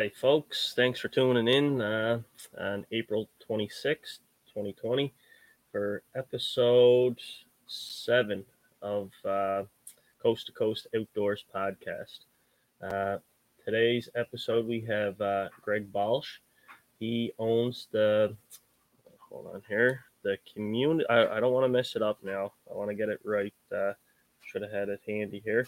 Hi, folks. Thanks for tuning in uh, on April 26th, 2020, for episode seven of uh, Coast to Coast Outdoors podcast. Uh, today's episode, we have uh, Greg Balch. He owns the, hold on here, the community. I, I don't want to mess it up now. I want to get it right. Uh, should have had it handy here.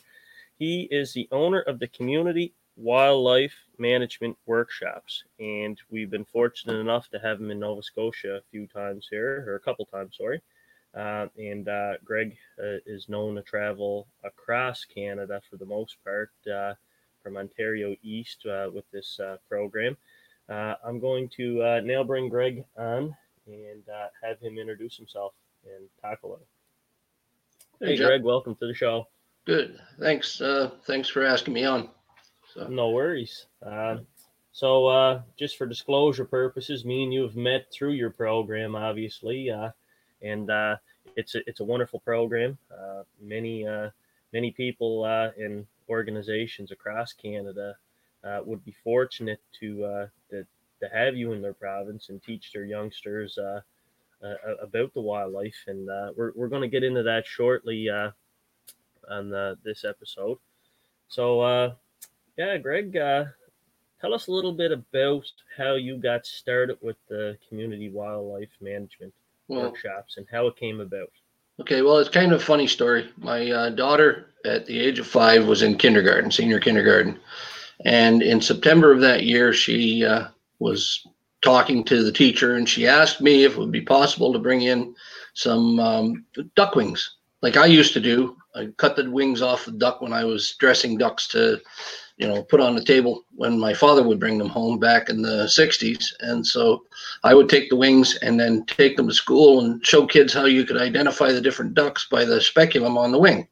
He is the owner of the Community Wildlife Management Workshops, and we've been fortunate enough to have him in Nova Scotia a few times here, or a couple times, sorry. Uh, and uh, Greg uh, is known to travel across Canada for the most part, uh, from Ontario East uh, with this uh, program. I'm going to now bring Greg on and have him introduce himself and talk a little. Hey, hey Greg, welcome to the show. Good. Thanks. thanks for asking me on. So. No worries. Uh, so, uh, just for disclosure purposes, me and you have met through your program, obviously, uh, and uh, it's a, it's a wonderful program. Uh, many uh, many people and organizations across Canada would be fortunate to, to to have you in their province and teach their youngsters about the wildlife, and we're we're going to get into that shortly on the, this episode. So yeah, Greg, uh, tell us a little bit about how you got started with the community wildlife management well, workshops and how it came about. Okay, well, it's kind of a funny story. My uh, daughter, at the age of five, was in kindergarten, senior kindergarten. And in September of that year, she uh, was talking to the teacher and she asked me if it would be possible to bring in some um, duck wings, like I used to do. I cut the wings off the duck when I was dressing ducks to you know, put on the table when my father would bring them home back in the 60s. And so I would take the wings and then take them to school and show kids how you could identify the different ducks by the speculum on the wing.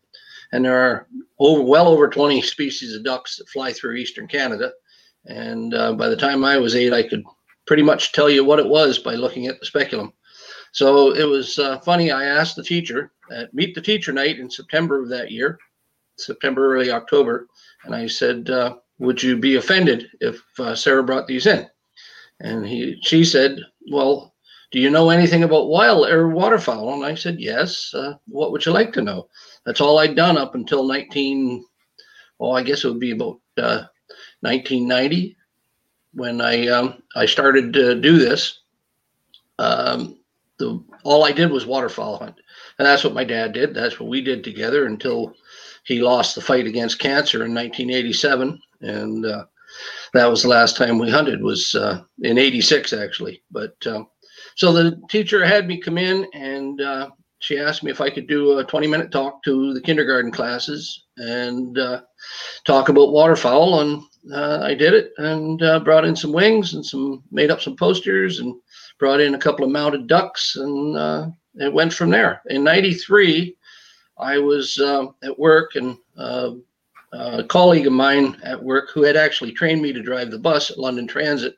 And there are over, well over 20 species of ducks that fly through eastern Canada. And uh, by the time I was eight, I could pretty much tell you what it was by looking at the speculum. So it was uh, funny. I asked the teacher at Meet the Teacher Night in September of that year, September, early October, and I said, uh, "Would you be offended if uh, Sarah brought these in?" And he, she said, "Well, do you know anything about wild or waterfowl?" And I said, "Yes. Uh, what would you like to know?" That's all I'd done up until 19. Oh, I guess it would be about 1990 uh, when I um, I started to do this. Um, the all I did was waterfowl hunt, and that's what my dad did. That's what we did together until he lost the fight against cancer in 1987, and uh, that was the last time we hunted. Was uh, in '86 actually. But um, so the teacher had me come in, and uh, she asked me if I could do a 20-minute talk to the kindergarten classes and uh, talk about waterfowl, and uh, I did it, and uh, brought in some wings and some made up some posters and brought in a couple of mounted ducks, and it went from there. In '93. I was uh, at work and uh, a colleague of mine at work who had actually trained me to drive the bus at London Transit,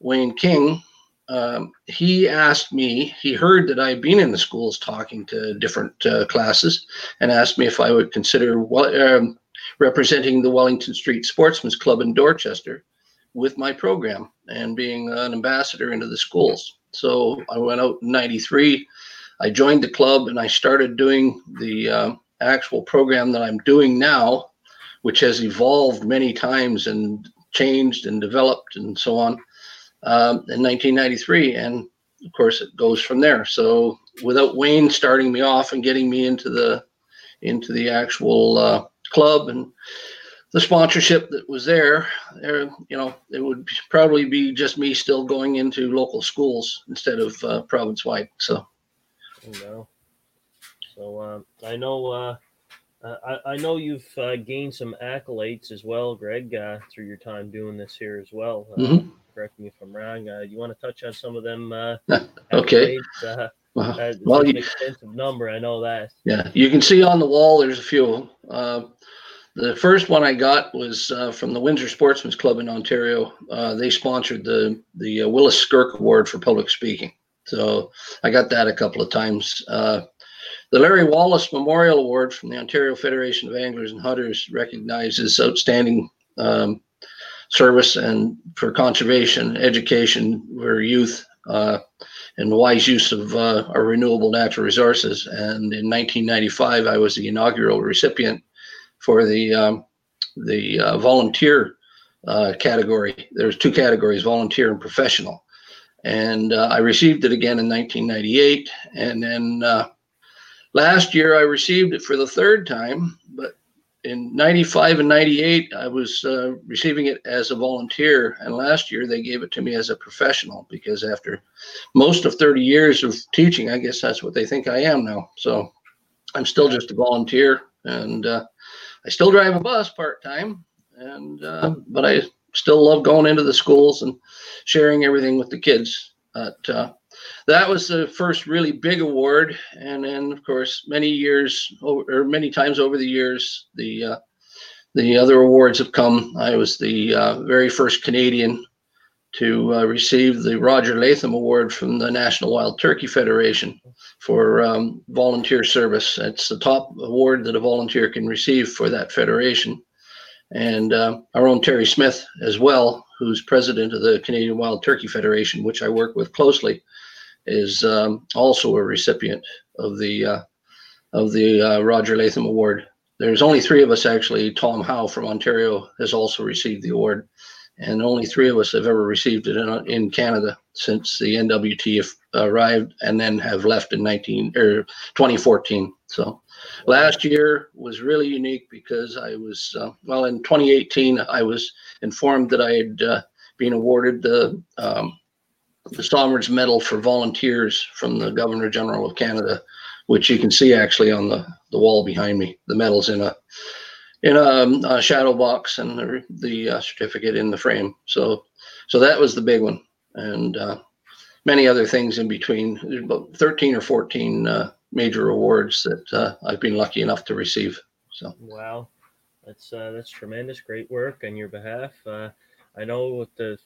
Wayne King, um, he asked me, he heard that I had been in the schools talking to different uh, classes and asked me if I would consider um, representing the Wellington Street Sportsman's Club in Dorchester with my program and being an ambassador into the schools. So I went out in 93 I joined the club and I started doing the uh, actual program that I'm doing now, which has evolved many times and changed and developed and so on um, in 1993. And of course, it goes from there. So without Wayne starting me off and getting me into the into the actual uh, club and the sponsorship that was there, there, you know, it would probably be just me still going into local schools instead of uh, province wide. So you know. So uh, I know uh, I, I know you've uh, gained some accolades as well, Greg, uh, through your time doing this here as well. Uh, mm-hmm. Correct me if I'm wrong. Uh, you want to touch on some of them? okay. well, well you, extensive number. I know that. Yeah, you can see on the wall. There's a few. the first one I got was from the Windsor Sportsman's Club in Ontario. they sponsored the the Willis Skirk Award for public speaking. So I got that a couple of times. Uh, the Larry Wallace Memorial Award from the Ontario Federation of Anglers and Hunters recognizes outstanding um, service and for conservation, education for youth, uh, and wise use of uh, our renewable natural resources. And in 1995, I was the inaugural recipient for the um, the uh, volunteer uh, category. There's two categories: volunteer and professional. And uh, I received it again in 1998, and then uh, last year I received it for the third time. But in 95 and 98 i was uh, receiving it as a volunteer and last year they gave it to me as a professional because after most of 30 years of teaching i guess that's what they think i am now so i'm still just a volunteer and uh, i still drive a bus part-time and uh, but i still love going into the schools and sharing everything with the kids but uh, that was the first really big award. And then, of course, many years or many times over the years, the uh, the other awards have come. I was the uh, very first Canadian to uh, receive the Roger Latham Award from the National Wild Turkey Federation for um, volunteer service. It's the top award that a volunteer can receive for that federation. And uh, our own Terry Smith as well, who's president of the Canadian Wild Turkey Federation, which I work with closely is um, also a recipient of the uh, of the uh, Roger Latham Award. There's only three of us actually. Tom Howe from Ontario has also received the award, and only three of us have ever received it in, in Canada since the NWT arrived, and then have left in 19 or 2014. So last year was really unique because I was uh, well in 2018 I was informed that I had uh, been awarded the um, the Sovereign's Medal for Volunteers from the Governor General of Canada, which you can see actually on the, the wall behind me. The medal's in a in a, a shadow box and the, the uh, certificate in the frame. So so that was the big one, and uh, many other things in between. About 13 or 14 uh, major awards that uh, I've been lucky enough to receive. So wow, that's uh, that's tremendous, great work on your behalf. Uh, I know with the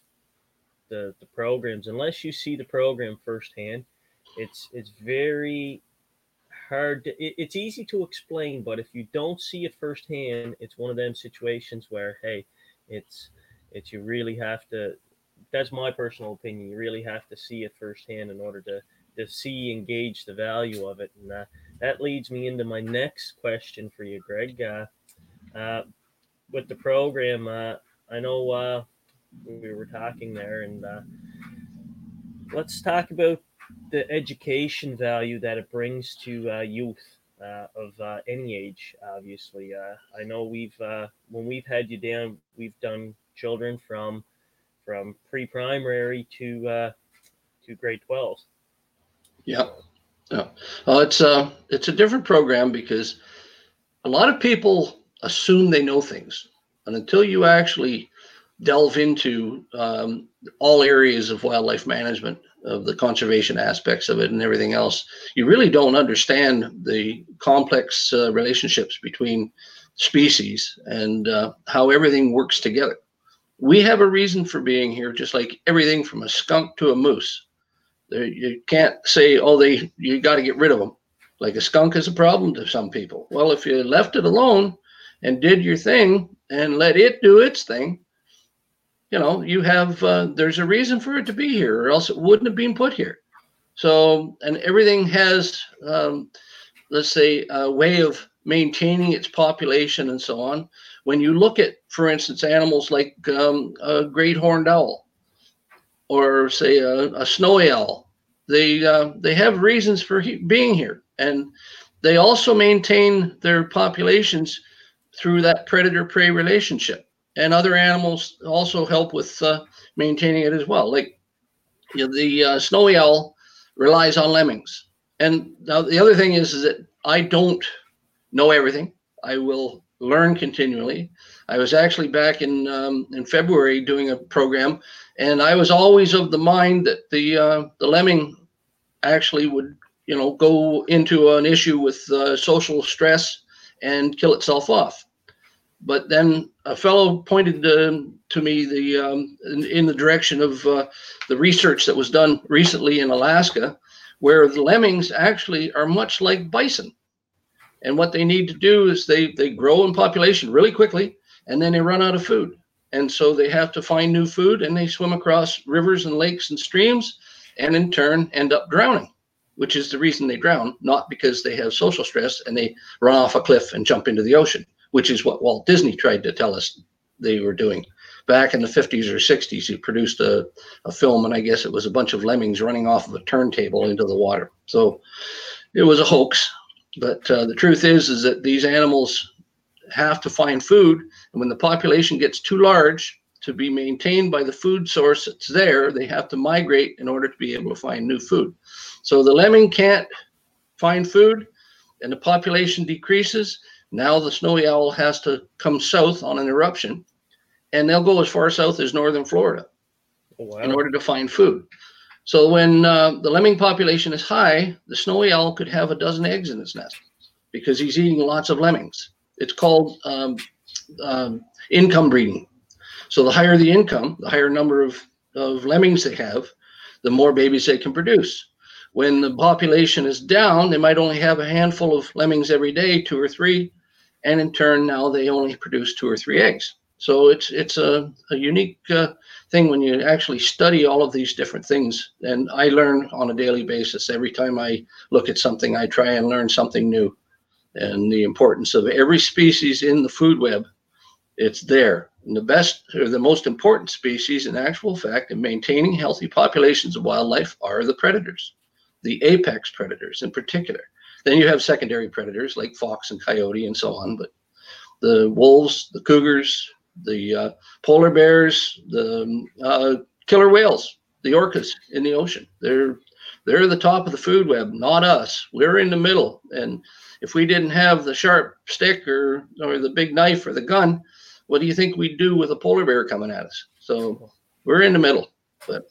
the the programs unless you see the program firsthand it's it's very hard to, it, it's easy to explain but if you don't see it firsthand it's one of them situations where hey it's it's you really have to that's my personal opinion you really have to see it firsthand in order to to see engage the value of it and uh, that leads me into my next question for you greg uh, uh, with the program uh, i know uh, we were talking there, and let's talk about the education value that it brings to youth uh, of uh, any age. Obviously, uh, I know we've when we've had you down, we've done children from from pre-primary to to grade twelve. Yeah, yeah. Well, it's a it's a different program because a lot of people assume they know things, and until you actually delve into um, all areas of wildlife management, of the conservation aspects of it, and everything else, you really don't understand the complex uh, relationships between species and uh, how everything works together. We have a reason for being here, just like everything from a skunk to a moose. You can't say, "Oh, they you got to get rid of them." Like a skunk is a problem to some people. Well, if you left it alone and did your thing and let it do its thing, you know, you have uh, there's a reason for it to be here, or else it wouldn't have been put here. So, and everything has, um, let's say, a way of maintaining its population and so on. When you look at, for instance, animals like um, a great horned owl, or say a, a snowy owl, they uh, they have reasons for he- being here, and they also maintain their populations through that predator-prey relationship and other animals also help with uh, maintaining it as well. Like you know, the uh, snowy owl relies on lemmings. And now the other thing is, is that I don't know everything. I will learn continually. I was actually back in um, in February doing a program, and I was always of the mind that the uh, the lemming actually would you know go into an issue with uh, social stress and kill itself off. But then a fellow pointed to, to me the um, in, in, the direction of uh, the research that was done recently in Alaska, where the lemmings actually are much like bison. And what they need to do is they they grow in population really quickly, and then they run out of food. And so they have to find new food and they swim across rivers and lakes and streams and in turn end up drowning, which is the reason they drown, not because they have social stress and they run off a cliff and jump into the ocean, which is what Walt Disney tried to tell us they were doing. Back in the 50s or 60s, he produced a, a film, and I guess it was a bunch of lemmings running off of a turntable into the water. So it was a hoax. But uh, the truth is, is that these animals have to find food, and when the population gets too large to be maintained by the food source that's there, they have to migrate in order to be able to find new food. So the lemming can't find food, and the population decreases. Now the snowy owl has to come south on an eruption, and they'll go as far south as northern Florida Oh, wow. in order to find food. So when uh, the lemming population is high, the snowy owl could have a dozen eggs in its nest because he's eating lots of lemmings. It's called um, um, income breeding. So the higher the income, the higher number of, of lemmings they have, the more babies they can produce. When the population is down, they might only have a handful of lemmings every day, two or three, and in turn now they only produce two or three eggs. So it's it's a, a unique uh, thing when you actually study all of these different things. And I learn on a daily basis. Every time I look at something, I try and learn something new. And the importance of every species in the food web, it's there. And the best or the most important species, in actual fact, in maintaining healthy populations of wildlife are the predators, the apex predators in particular. Then you have secondary predators like fox and coyote and so on, but the wolves, the cougars, the uh, polar bears, the uh, killer whales, the orcas in the ocean. They're they're the top of the food web, not us. We're in the middle, and if we didn't have the sharp stick or or the big knife or the gun, what do you think we'd do with a polar bear coming at us? So we're in the middle. It.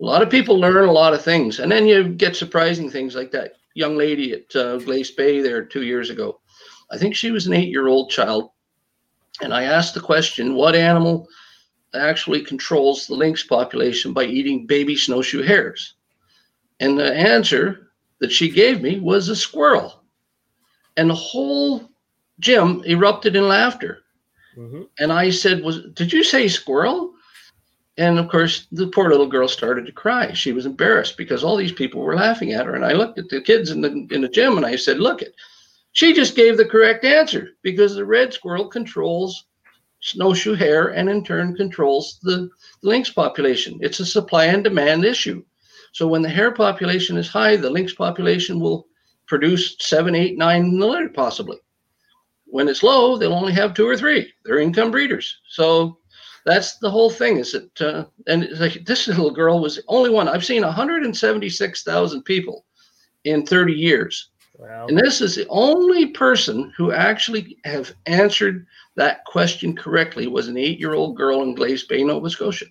A lot of people learn a lot of things, and then you get surprising things like that young lady at uh, Glace Bay there two years ago. I think she was an eight-year-old child, and I asked the question, "What animal actually controls the lynx population by eating baby snowshoe hares?" And the answer that she gave me was a squirrel, and the whole gym erupted in laughter. hmm And I said, "Was did you say squirrel?" And of course, the poor little girl started to cry. She was embarrassed because all these people were laughing at her. And I looked at the kids in the in the gym and I said, "Look it, she just gave the correct answer because the red squirrel controls snowshoe hare and in turn controls the lynx population. It's a supply and demand issue. So when the hare population is high, the lynx population will produce seven, eight, nine litter possibly. When it's low, they'll only have two or three. They're income breeders. So that's the whole thing. Is that uh, and like this little girl was the only one I've seen 176,000 people in 30 years, Wow. and this is the only person who actually have answered that question correctly was an eight-year-old girl in Glace Bay, Nova Scotia.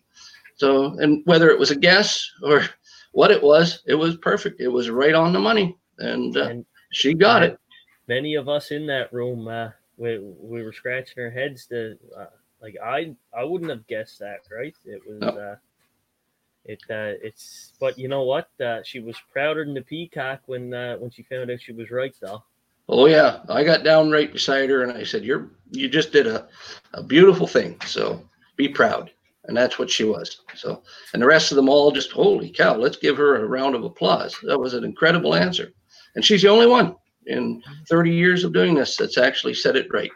So, and whether it was a guess or what it was, it was perfect. It was right on the money, and uh, and she got it. many of us in that room, uh, we, we were scratching our heads to, uh, like, I, I wouldn't have guessed that, right? It was, No. It, uh, it's, but you know what? Uh, she was prouder than the peacock when, uh, when she found out she was right, though. Oh yeah, I got down right beside her and I said, "You're you just did a, a beautiful thing. So be proud." And that's what she was. So, and the rest of them all just, holy cow, let's give her a round of applause. That was an incredible answer. And she's the only one in 30 years of doing this that's actually said it right.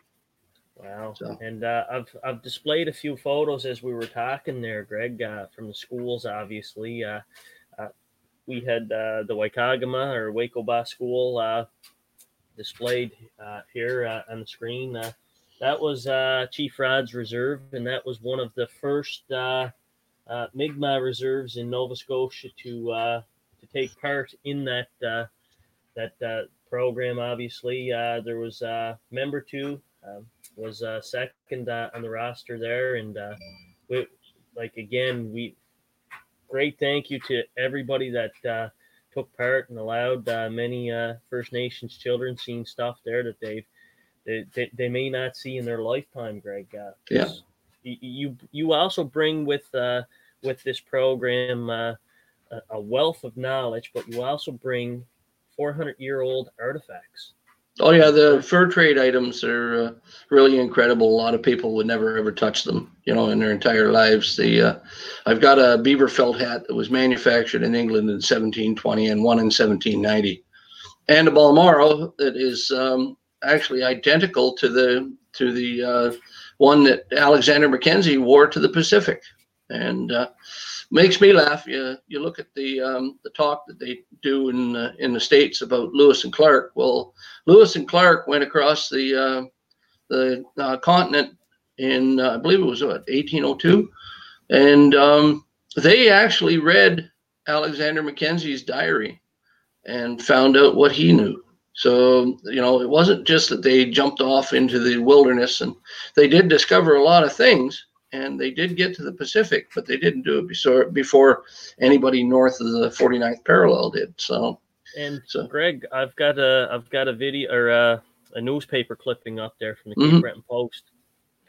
Wow. So- And uh, I've I've displayed a few photos as we were talking there, Greg, uh, from the schools. Obviously, uh, uh, we had uh, the Waikagama or Waco Waycobah School uh, displayed uh, here uh, on the screen. Uh, that was uh, Chief Rod's reserve, and that was one of the first uh, uh, Mi'kmaq reserves in Nova Scotia to uh, to take part in that uh, that uh, program. Obviously, uh, there was uh, Membertou um, was uh, second uh, on the roster there, and uh, we like again we great thank you to everybody that uh, took part and allowed uh, many uh, First Nations children seeing stuff there that they've they, they, they may not see in their lifetime, Greg. Uh, Yeah. You you also bring with uh, with this program uh, a- a wealth of knowledge, but you also bring 400 year old artifacts. Oh yeah, the fur trade items are uh, really incredible. A lot of people would never ever touch them, you know, in their entire lives. The uh, I've got a beaver felt hat that was manufactured in England in 1720 and one in 1790, and a Balmoral that is um, actually identical to the to the uh, one that Alexander Mackenzie wore to the Pacific, and uh, makes me laugh. You you look at the um, the talk that they do in uh, in the states about Lewis and Clark. Well, Lewis and Clark went across the uh, the uh, continent in uh, I believe it was what 1802, and um, they actually read Alexander Mackenzie's diary and found out what he knew. So, you know, it wasn't just that they jumped off into the wilderness and they did discover a lot of things, and they did get to the Pacific, but they didn't do it before, before anybody north of the 49th parallel did. So, and so. Greg, I've got a I've got a video or a, a newspaper clipping up there from the Cape mm-hmm. Breton Post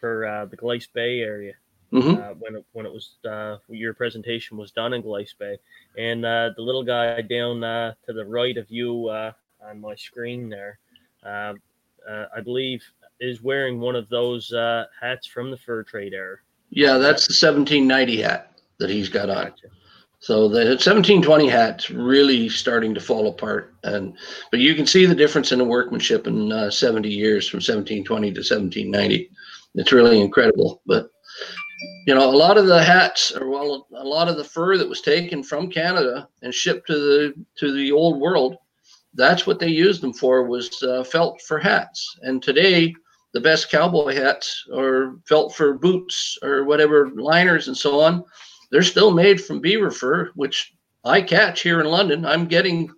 for uh, the Glace Bay area. Mm-hmm. Uh, when it, when it was uh, your presentation was done in Glace Bay, and uh, the little guy down uh, to the right of you uh, on my screen there, I believe, is wearing one of those hats from the fur trade era. Yeah, that's the 1790 hat that he's got on. So the 1720 hat's really starting to fall apart, and but you can see the difference in the workmanship in uh, 70 years from 1720 to 1790. It's really incredible. But you know, a lot of the hats, or well, a lot of the fur that was taken from Canada and shipped to the to the old world, that's what they used them for was uh, felt for hats. And today, the best cowboy hats or felt for boots or whatever liners and so on. They're still made from beaver fur which i catch here in london. I'm getting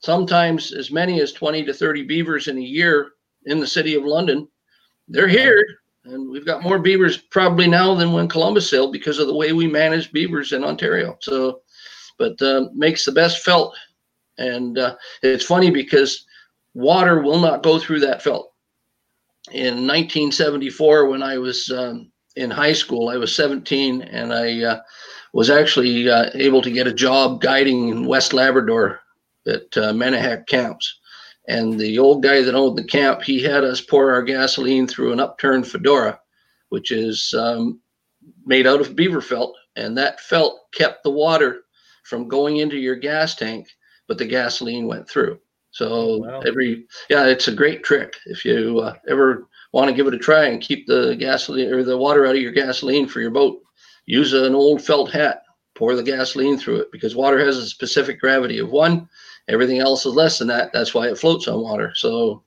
sometimes as many as 20 to 30 beavers in a year in the city of london. They're here and we've got more beavers probably now than when columbus sailed because of the way we manage beavers in ontario. So but uh, makes the best felt. And uh, it's funny because water will not go through that felt in 1974 when I was um, in high school. I was 17 and I uh, was actually uh, able to get a job guiding in West Labrador at uh, Menihek camps. And the old guy that owned the camp, he had us pour our gasoline through an upturned fedora, which is um, made out of beaver felt. And that felt kept the water from going into your gas tank, but the gasoline went through. So oh, wow. every yeah, it's a great trick if you uh, ever want to give it a try and keep the gasoline or the water out of your gasoline for your boat. Use an old felt hat, pour the gasoline through it because water has a specific gravity of one. Everything else is less than that. That's why it floats on water. So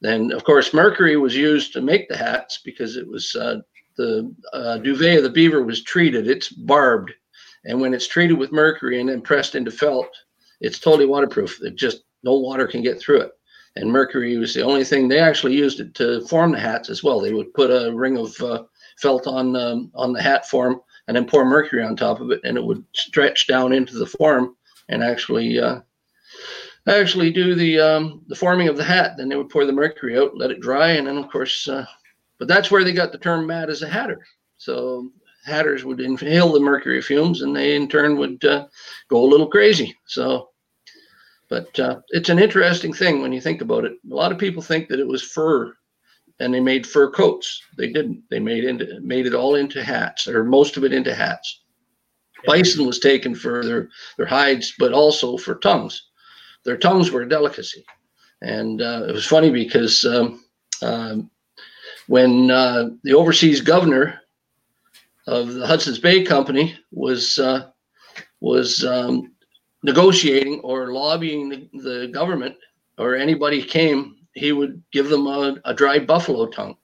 then, of course, mercury was used to make the hats because it was uh, the uh, duvet of the beaver was treated. It's barbed, and when it's treated with mercury and then pressed into felt, it's totally waterproof. It just no water can get through it. And mercury was the only thing they actually used it to form the hats as well. They would put a ring of uh, felt on um, on the hat form and then pour mercury on top of it, and it would stretch down into the form and actually uh, actually do the um, the forming of the hat. Then they would pour the mercury out, let it dry, and then of course, uh, but that's where they got the term "mad as a hatter." So hatters would inhale the mercury fumes, and they in turn would uh, go a little crazy. So but uh, it's an interesting thing when you think about it. A lot of people think that it was fur, and they made fur coats. They didn't. They made into made it all into hats, or most of it into hats. Bison was taken for their their hides, but also for tongues. Their tongues were a delicacy, and uh, it was funny because um, um, when uh, the overseas governor of the Hudson's Bay Company was uh, was um, negotiating or lobbying the, the government or anybody came, he would give them a, a dry buffalo tongue.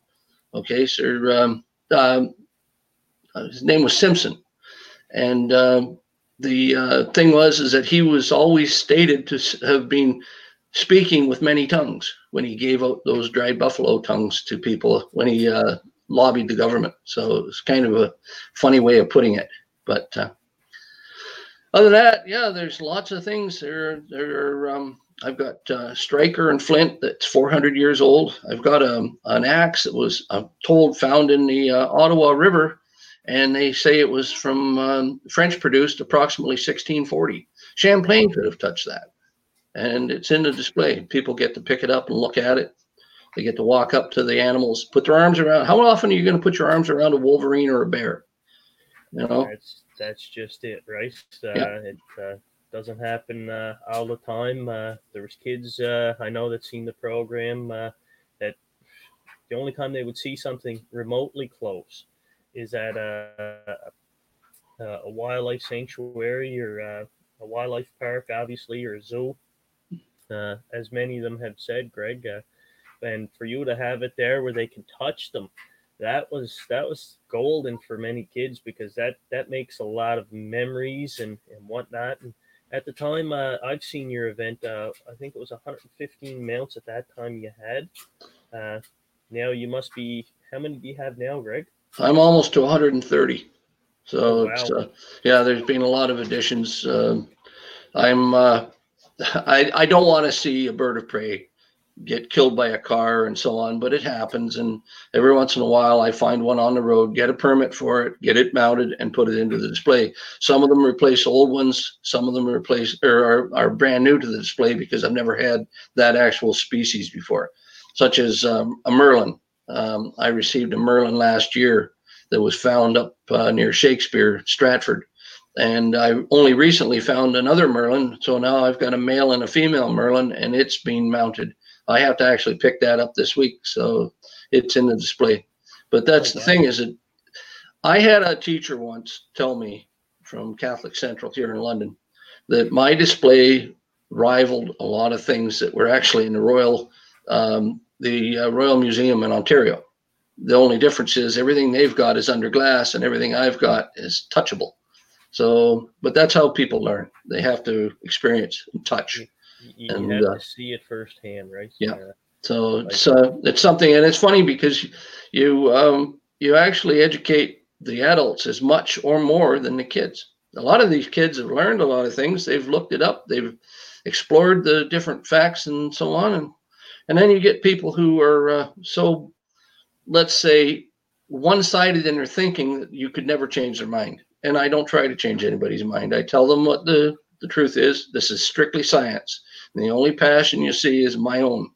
Okay, so um, um, uh, his name was Simpson, and uh, the uh, thing was is that he was always stated to have been speaking with many tongues when he gave out those dry buffalo tongues to people when he uh, lobbied the government. So it was kind of a funny way of putting it, but uh, other than that, yeah, there's lots of things. There, there. Um, I've got uh, striker and flint that's 400 years old. I've got a, um, an axe that was I'm told found in the uh, Ottawa River, and they say it was from um, French produced approximately 1640. Champlain could have touched that. and it's in the display. People get to pick it up and look at it. They get to walk up to the animals, put their arms around. How often are you going to put your arms around a wolverine or a bear? You know, that's that's just it, right? Uh, yeah. It uh, doesn't happen uh, all the time. Uh, there was kids uh, I know that seen the program uh, that the only time they would see something remotely close is at a, a, a wildlife sanctuary or a wildlife park, obviously, or a zoo. as many of them have said, Greg, and for you to have it there where they can touch them that was that was golden for many kids because that that makes a lot of memories and and whatnot. And at the time uh, i've seen your event uh, i think it was 115 mounts at that time you had. Uh, now you must be how many do you have now greg? I'm almost to 130 so oh, wow. Uh, yeah there's been a lot of additions. Um, i'm uh, I, I don't want to see a bird of prey get killed by a car and so on, but it happens. And every once in a while, I find one on the road, get a permit for it, get it mounted, and put it into the display. Some of them replace old ones. Some of them replace or are, are brand new to the display because I've never had that actual species before, such as um, a Merlin. Um, I received a Merlin last year that was found up uh, near Shakespeare, Stratford. And I only recently found another Merlin. So now I've got a male and a female Merlin, and it's being mounted I have to actually pick that up this week, so it's in the display. But that's the thing is that I had a teacher once tell me from Catholic Central here in London that my display rivaled a lot of things that were actually in the Royal um, the uh, Royal Museum in Ontario. The only difference is everything they've got is under glass, and everything I've got is touchable. So, but that's how people learn. They have to experience and touch you, and, have uh, to see it firsthand, right? Yeah. Uh, so it's uh, it's something, and it's funny because you um, you actually educate the adults as much or more than the kids. A lot of these kids have learned a lot of things. They've looked it up. They've explored the different facts and so on, and and then you get people who are uh, so, let's say, one-sided in their thinking that you could never change their mind. And I don't try to change anybody's mind. I tell them what the the truth is. This is strictly science. And the only passion you see is my own.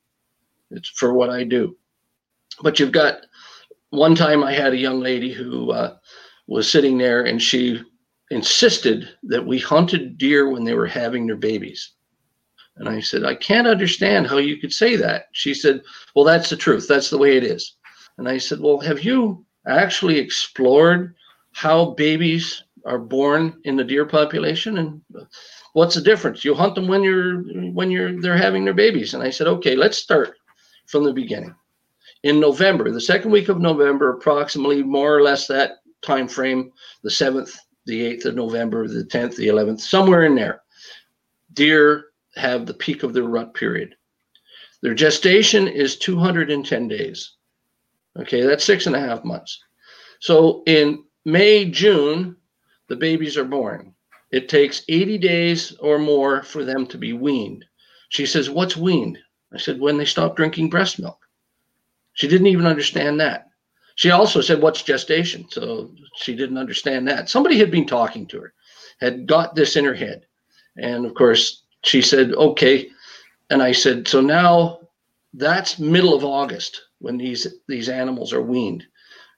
It's for what I do. But you've got one time I had a young lady who uh, was sitting there and she insisted that we hunted deer when they were having their babies. And I said, I can't understand how you could say that. She said, Well, that's the truth. That's the way it is. And I said, Well, have you actually explored how babies are born in the deer population? And what's the difference? You hunt them when you're when you're they're having their babies. And I said, okay, let's start from the beginning. In November, the second week of November, approximately more or less that time frame, the seventh, the eighth of November, the tenth, the eleventh, somewhere in there, deer have the peak of their rut period. Their gestation is 210 days. Okay, that's six and a half months. So in May, June, the babies are born. It takes 80 days or more for them to be weaned. She says, What's weaned? I said, When they stop drinking breast milk. She didn't even understand that. She also said, What's gestation? So she didn't understand that. Somebody had been talking to her, had got this in her head. And of course, she said, Okay. And I said, So now that's middle of August when these these animals are weaned.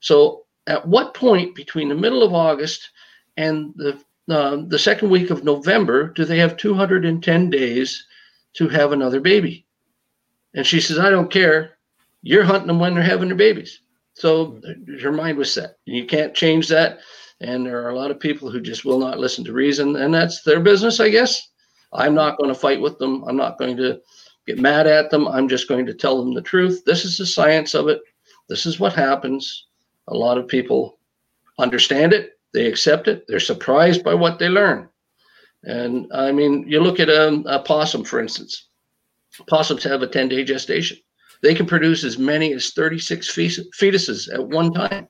So at what point between the middle of August and the uh, the second week of November, do they have 210 days to have another baby? And she says, I don't care. You're hunting them when they're having their babies. So her mind was set. You can't change that. And there are a lot of people who just will not listen to reason, and that's their business, I guess. I'm not going to fight with them. I'm not going to get mad at them. I'm just going to tell them the truth. This is the science of it. This is what happens. A lot of people understand it they accept it. They're surprised by what they learn. And I mean, you look at a, a possum, for instance. Possums have a 10 day gestation. They can produce as many as 36 fetuses at one time,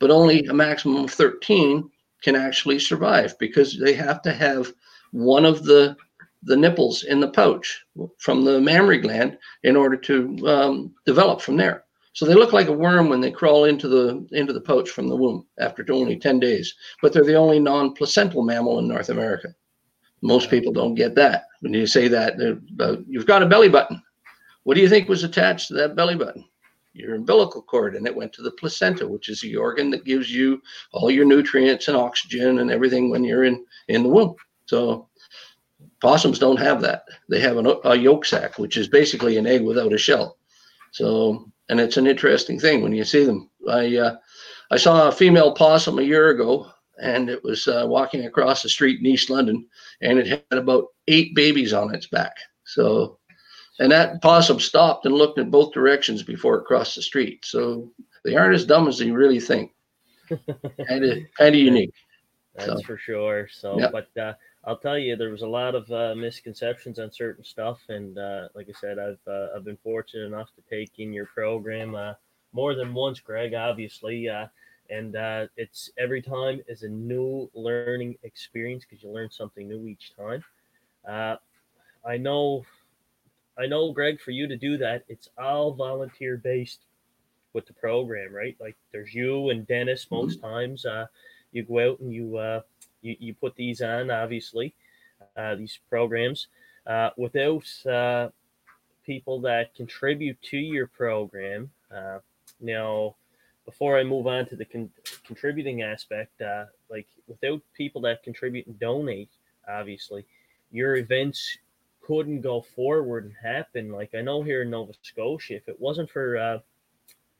but only a maximum of 13 can actually survive because they have to have one of the the nipples in the pouch from the mammary gland in order to um, develop from there. So they look like a worm when they crawl into the into the pouch from the womb after only 10 days, but they're the only non-placental mammal in North America. Most people don't get that. When you say that, uh, you've got a belly button. What do you think was attached to that belly button? Your umbilical cord, and it went to the placenta, which is the organ that gives you all your nutrients and oxygen and everything when you're in in the womb. So possums don't have that. They have an, a yolk sac, which is basically an egg without a shell. So, and it's an interesting thing when you see them. I uh, I saw a female possum a year ago, and it was uh, walking across the street in East London, and it had about eight babies on its back. So, and that possum stopped and looked in both directions before it crossed the street. So they aren't as dumb as you really think. kind of kind of unique. That's so, for sure. So, yeah. but uh, I'll tell you, there was a lot of uh, misconceptions on certain stuff, and uh, like I said, I've uh, I've been fortunate enough to take in your program uh, more than once, Greg. Obviously, uh, and uh, it's every time is a new learning experience because you learn something new each time. I know, I know, Greg. For you to do that, it's all volunteer based with the program, right? Like there's you and Dennis most mm-hmm. times. you go out and you you, you put these on, obviously, uh, these programs. Uh, without uh, people that contribute to your program, uh, now, before I move on to the con- contributing aspect, uh, like without people that contribute and donate, obviously, your events couldn't go forward and happen. Like I know here in Nova Scotia, if it wasn't for uh,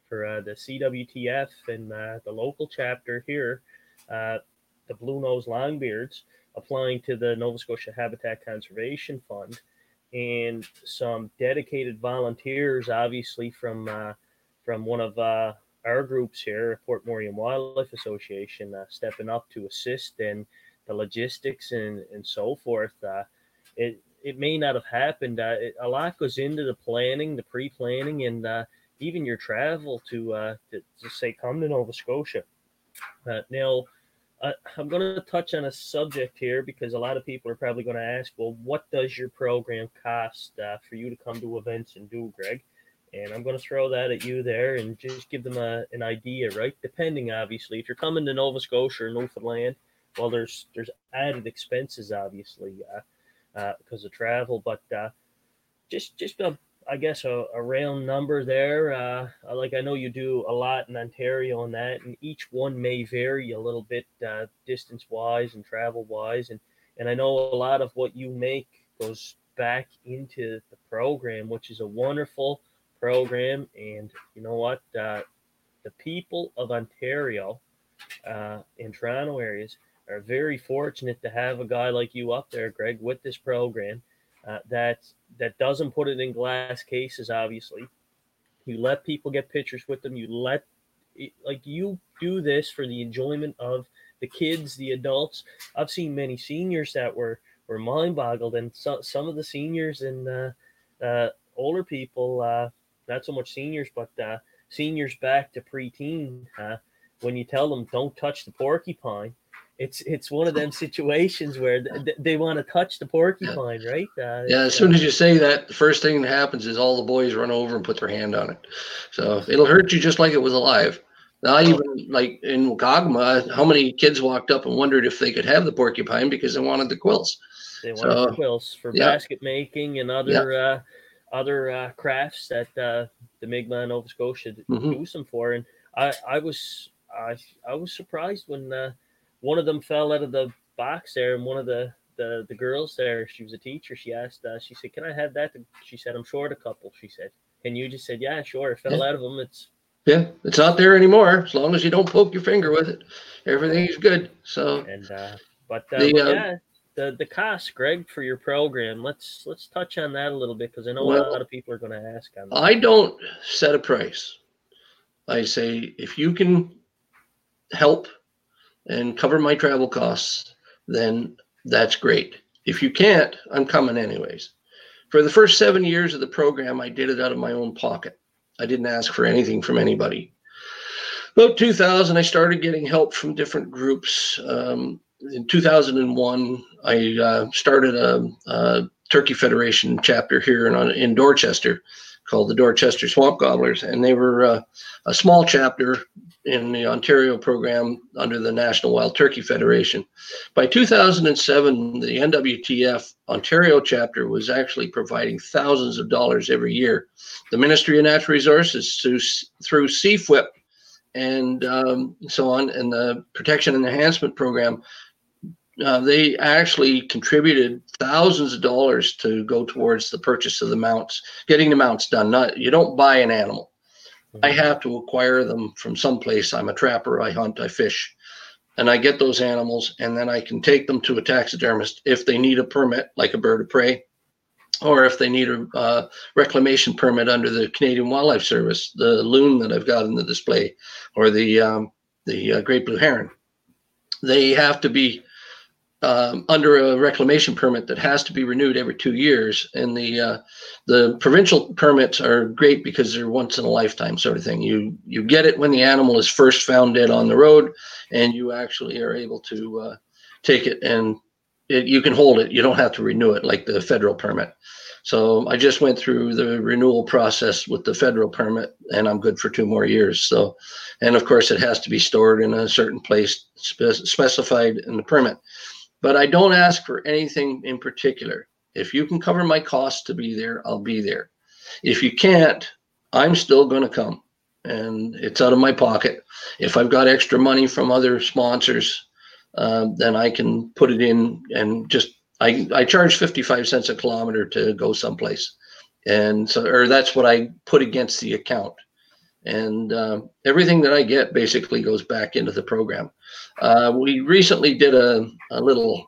for uh, the CWTF and uh, the local chapter here, uh, the blue nose longbeards applying to the Nova Scotia Habitat Conservation Fund and some dedicated volunteers, obviously from uh, from one of uh, our groups here, Port Morien Wildlife Association, uh, stepping up to assist in the logistics and, and so forth. Uh, it it may not have happened. Uh, it, a lot goes into the planning, the pre-planning, and uh, even your travel to, to, to say come to Nova Scotia. now uh, I'm going to touch on a subject here because a lot of people are probably going to ask, well, what does your program cost uh, for you to come to events and do, Greg? And I'm going to throw that at you there and just give them a, an idea, right? Depending, obviously, if you're coming to Nova Scotia or Newfoundland, well, there's there's added expenses, obviously, uh, uh because of travel, but uh, just just a I guess a, a round number there. Uh, like I know you do a lot in Ontario on that, and each one may vary a little bit uh, distance wise and travel wise. And and I know a lot of what you make goes back into the program, which is a wonderful program. And you know what? Uh, the people of Ontario uh, in Toronto areas are very fortunate to have a guy like you up there, Greg, with this program uh, that that doesn't put it in glass cases. Obviously, you let people get pictures with them. You let like you do this for the enjoyment of the kids, the adults. I've seen many seniors that were were mind boggled, and so, some of the seniors and uh, uh, older people, uh, not so much seniors, but uh, seniors back to preteen. Uh, when you tell them don't touch the porcupine, it's it's one of them situations where th- they want to touch the porcupine, yeah. right? Uh, yeah, as soon as you say that, the first thing that happens is all the boys run over and put their hand on it. So it'll hurt you just like it was alive. Now, even like in Wagamama, how many kids walked up and wondered if they could have the porcupine because they wanted the quills. They wanted so, the quills for yeah. basket making and other yeah. uh, other uh, crafts that uh, the Mi'kmaq Nova Scotia mm-hmm. use them for. And I, I was I, I was surprised when uh, one of them fell out of the box there, and one of the the, the girls there, she was a teacher. She asked, uh, she said, "Can I have that?" She said, "I'm short a couple." She said, and you just said, "Yeah, sure." It fell yeah. out of them. It's yeah, it's not there anymore. As long as you don't poke your finger with it, everything's good. So and uh, but, uh, the, yeah, the the cost, Greg, for your program. Let's let's touch on that a little bit because I know well, a lot of people are going to ask on that. I don't set a price. I say if you can help and cover my travel costs, then that's great. If you can't, I'm coming anyways. For the first seven years of the program, I did it out of my own pocket. I didn't ask for anything from anybody. About 2000, I started getting help from different groups. Um, in 2001, I uh, started a, a, Turkey Federation chapter here in, in Dorchester, called the Dorchester Swamp Gobblers, and they were uh, a small chapter in the Ontario program under the National Wild Turkey Federation. By 2007, the NWTF Ontario chapter was actually providing thousands of dollars every year. The Ministry of Natural Resources through, through CFWIP and um, so on, and the Protection and Enhancement Program uh, they actually contributed thousands of dollars to go towards the purchase of the mounts, getting the mounts done. Not you don't buy an animal. Mm-hmm. I have to acquire them from someplace. I'm a trapper. I hunt. I fish, and I get those animals, and then I can take them to a taxidermist if they need a permit, like a bird of prey, or if they need a uh, reclamation permit under the Canadian Wildlife Service, the loon that I've got in the display, or the um, the uh, great blue heron. They have to be um, under a reclamation permit that has to be renewed every two years. And the uh, the provincial permits are great because they're once in a lifetime sort of thing. You you get it when the animal is first found dead on the road, and you actually are able to uh, take it and it, you can hold it. You don't have to renew it like the federal permit. So I just went through the renewal process with the federal permit, and I'm good for two more years. So, and of course, it has to be stored in a certain place spe- specified in the permit but I don't ask for anything in particular. If you can cover my costs to be there, I'll be there. If you can't, I'm still going to come and it's out of my pocket. If I've got extra money from other sponsors, uh, then I can put it in and just I, I charge 55 cents a kilometer to go someplace. And so, or that's what I put against the account. And uh, everything that I get basically goes back into the program. Uh, we recently did a, a little,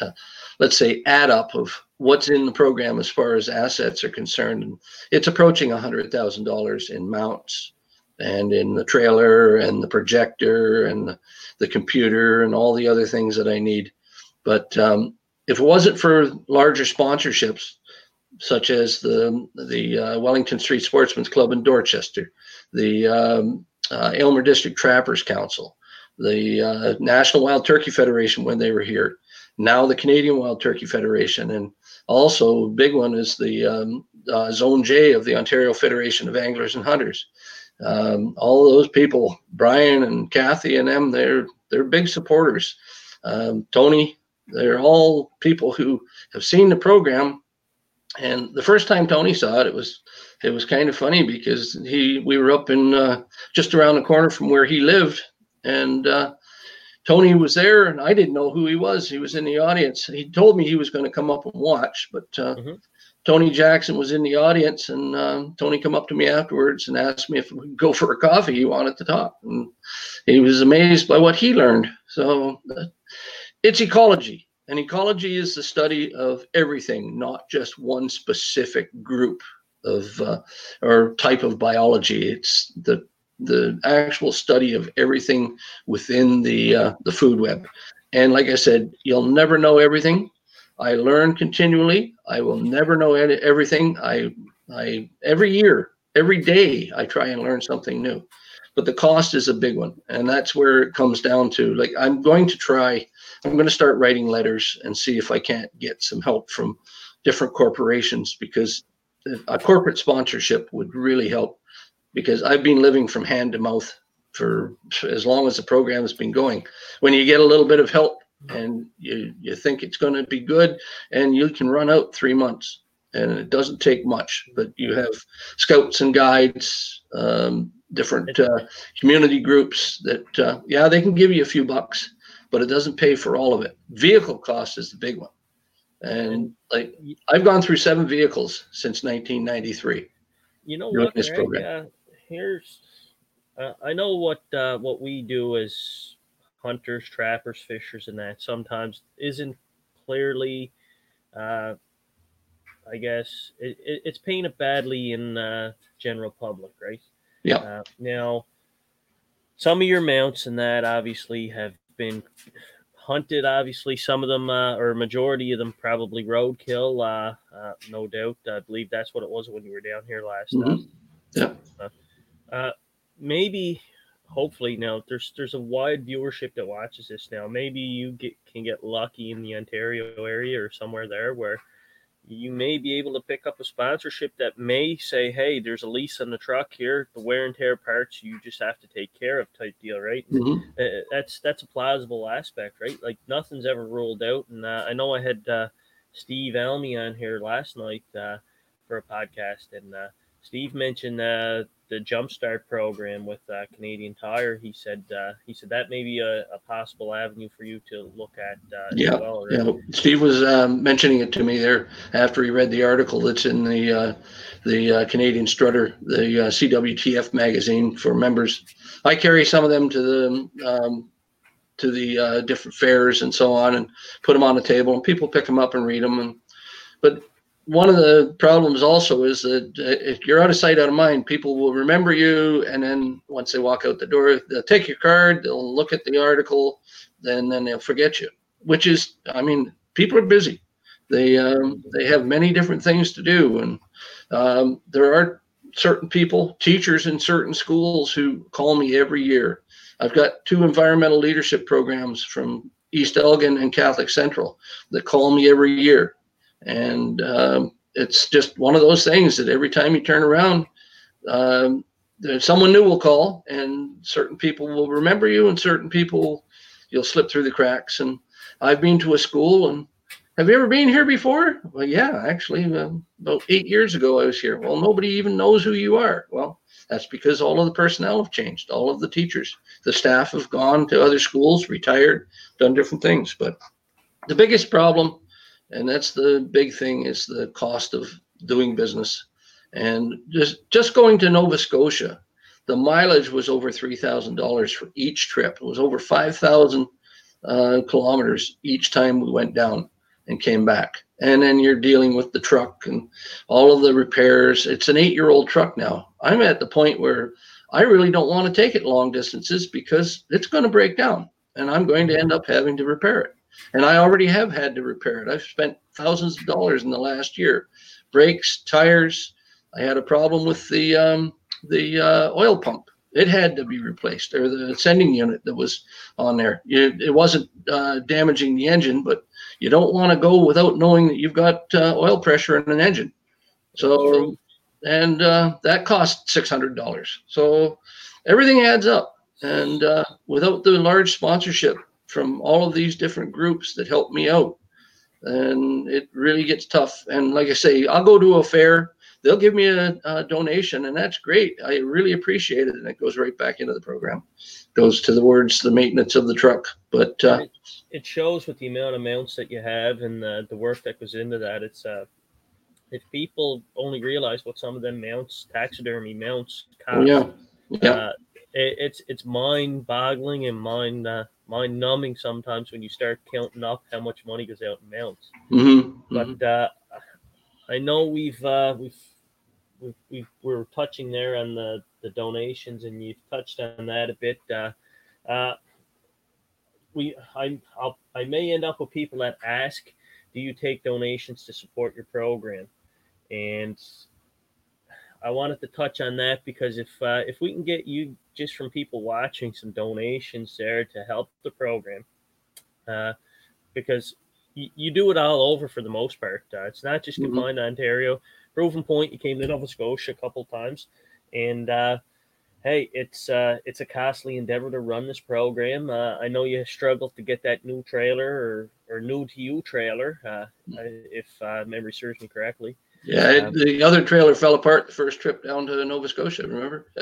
uh, let's say, add up of what's in the program as far as assets are concerned. And it's approaching $100,000 in mounts and in the trailer and the projector and the, the computer and all the other things that I need. But um, if it wasn't for larger sponsorships, such as the the uh, Wellington Street Sportsman's Club in Dorchester, the um, uh, Aylmer District Trappers Council, the uh, National Wild Turkey Federation when they were here, now the Canadian Wild Turkey Federation, and also a big one is the um, uh, Zone J of the Ontario Federation of Anglers and Hunters. Um, all those people, Brian and Kathy and them, they're they're big supporters. Um, Tony, they're all people who have seen the program. And the first time Tony saw it, it was it was kind of funny because he we were up in uh, just around the corner from where he lived and uh, Tony was there, and I didn't know who he was. He was in the audience. He told me he was going to come up and watch, but uh, mm-hmm. Tony Jackson was in the audience, and uh, Tony come up to me afterwards and asked me if we could go for a coffee. He wanted to talk, and he was amazed by what he learned. So uh, it's ecology, and ecology is the study of everything, not just one specific group of uh, or type of biology. It's the the actual study of everything within the uh, the food web. And like I said, you'll never know everything. I learn continually. I will never know everything. I I every year, every day, I try and learn something new. But the cost is a big one, and that's where it comes down to. Like I'm going to try. I'm going to start writing letters and see if I can't get some help from different corporations because a corporate sponsorship would really help because I've been living from hand to mouth for as long as the program has been going. When you get a little bit of help and you, you think it's going to be good and you can run out three months and it doesn't take much, but you have scouts and guides, um, different uh, community groups that, uh, yeah, they can give you a few bucks, but it doesn't pay for all of it. Vehicle cost is the big one. And like I've gone through seven vehicles since 1993. You know what? This program. Uh, here's uh, I know what uh, what we do as hunters, trappers, fishers, and that sometimes isn't clearly, uh, I guess, it, it, it's painted badly in uh, general public, right? Yeah. Uh, now, some of your mounts and that obviously have been hunted. Obviously, some of them, uh, or majority of them, probably roadkill. Uh, uh, no doubt. I believe that's what it was when you were down here last. Mm-hmm. Yeah. Uh, uh, maybe, hopefully, now there's there's a wide viewership that watches this now. Maybe you get can get lucky in the Ontario area or somewhere there where you may be able to pick up a sponsorship that may say, "Hey, there's a lease on the truck here. The wear and tear parts you just have to take care of." Type deal, right? Mhm. Uh, that's that's a plausible aspect, right? Like nothing's ever ruled out. And uh, I know I had uh, Steve Almy on here last night uh, for a podcast, and uh, Steve mentioned uh, the Jumpstart program with uh, Canadian Tire. He said uh, he said that may be a, a possible avenue for you to look at uh, Yeah, as well. Right? Yeah, Steve was um, mentioning it to me there after he read the article that's in the uh, the uh, Canadian Strutter, the uh, CWTF magazine for members. I carry some of them to the um, to the uh, different fairs and so on, and put them on the table, and people pick them up and read them. And but one of the problems also is that uh, if you're out of sight, out of mind, people will remember you, and then once they walk out the door, they'll take your card, they'll look at the article, then then they'll forget you. Which is, I mean, people are busy. They um, they have many different things to do, and um, there are certain people, teachers in certain schools, who call me every year. I've got two environmental leadership programs from East Elgin and Catholic Central that call me every year and um, it's just one of those things that every time you turn around, um, someone new will call, and certain people will remember you, and certain people you'll slip through the cracks. And I've been to a school, and have you ever been here before? Well, yeah, actually, um, about eight years ago I was here. Well, nobody even knows who you are. Well, that's because all of the personnel have changed. All of the teachers, the staff have gone to other schools, retired, done different things. But the biggest problem and that's the big thing is the cost of doing business. And just just going to nova scotia the mileage was over $3000 for each trip. It was over 5000 uh, kilometers each time we went down and came back. And then you're dealing with the truck and all of the repairs. It's an eight year old truck now. I'm at the point where i really don't want to take it long distances because it's going to break down and i'm going to end up having to repair it and I already have had to repair it. I've spent thousands of dollars in the last year, brakes, tires. I had a problem with the um, the uh, oil pump. It had to be replaced, or the sending unit that was on there. It, it wasn't uh, damaging the engine, but you don't want to go without knowing that you've got uh, oil pressure in an engine. So, and uh, that cost six hundred dollars. So everything adds up, and uh, without the large sponsorship from all of these different groups that help me out. And it really gets tough. And like I say, I'll go to a fair, they'll give me a, a donation, and that's great. I really appreciate it. And it goes right back into the program, goes to the words, the maintenance of the truck. But uh, it, it shows with the amount of mounts that you have and the, the work that goes into that. It's uh, if people only realize what some of them mounts, taxidermy mounts, cost, yeah, yeah. Uh, it, it's it's mind boggling and mind uh, mind numbing sometimes when you start counting up how much money goes out in mounts. Mm-hmm. But uh, I know we've uh, we've we've we're touching there on the the donations, and you've touched on that a bit. Uh, uh, we I I'll, I may end up with people that ask, "Do you take donations to support your program?" And I wanted to touch on that because if uh, if we can get you just from people watching some donations there to help the program, uh, because y- you do it all over for the most part. Uh, it's not just Mhm. confined to Ontario. Proven Point, you came to Nova Scotia a couple times, and uh, hey, it's uh, it's a costly endeavor to run this program. Uh, I know you struggled to get that new trailer or or new to you trailer, uh, if uh, memory serves me correctly. Yeah, it, Um, the other trailer fell apart the first trip down to Nova Scotia. Remember,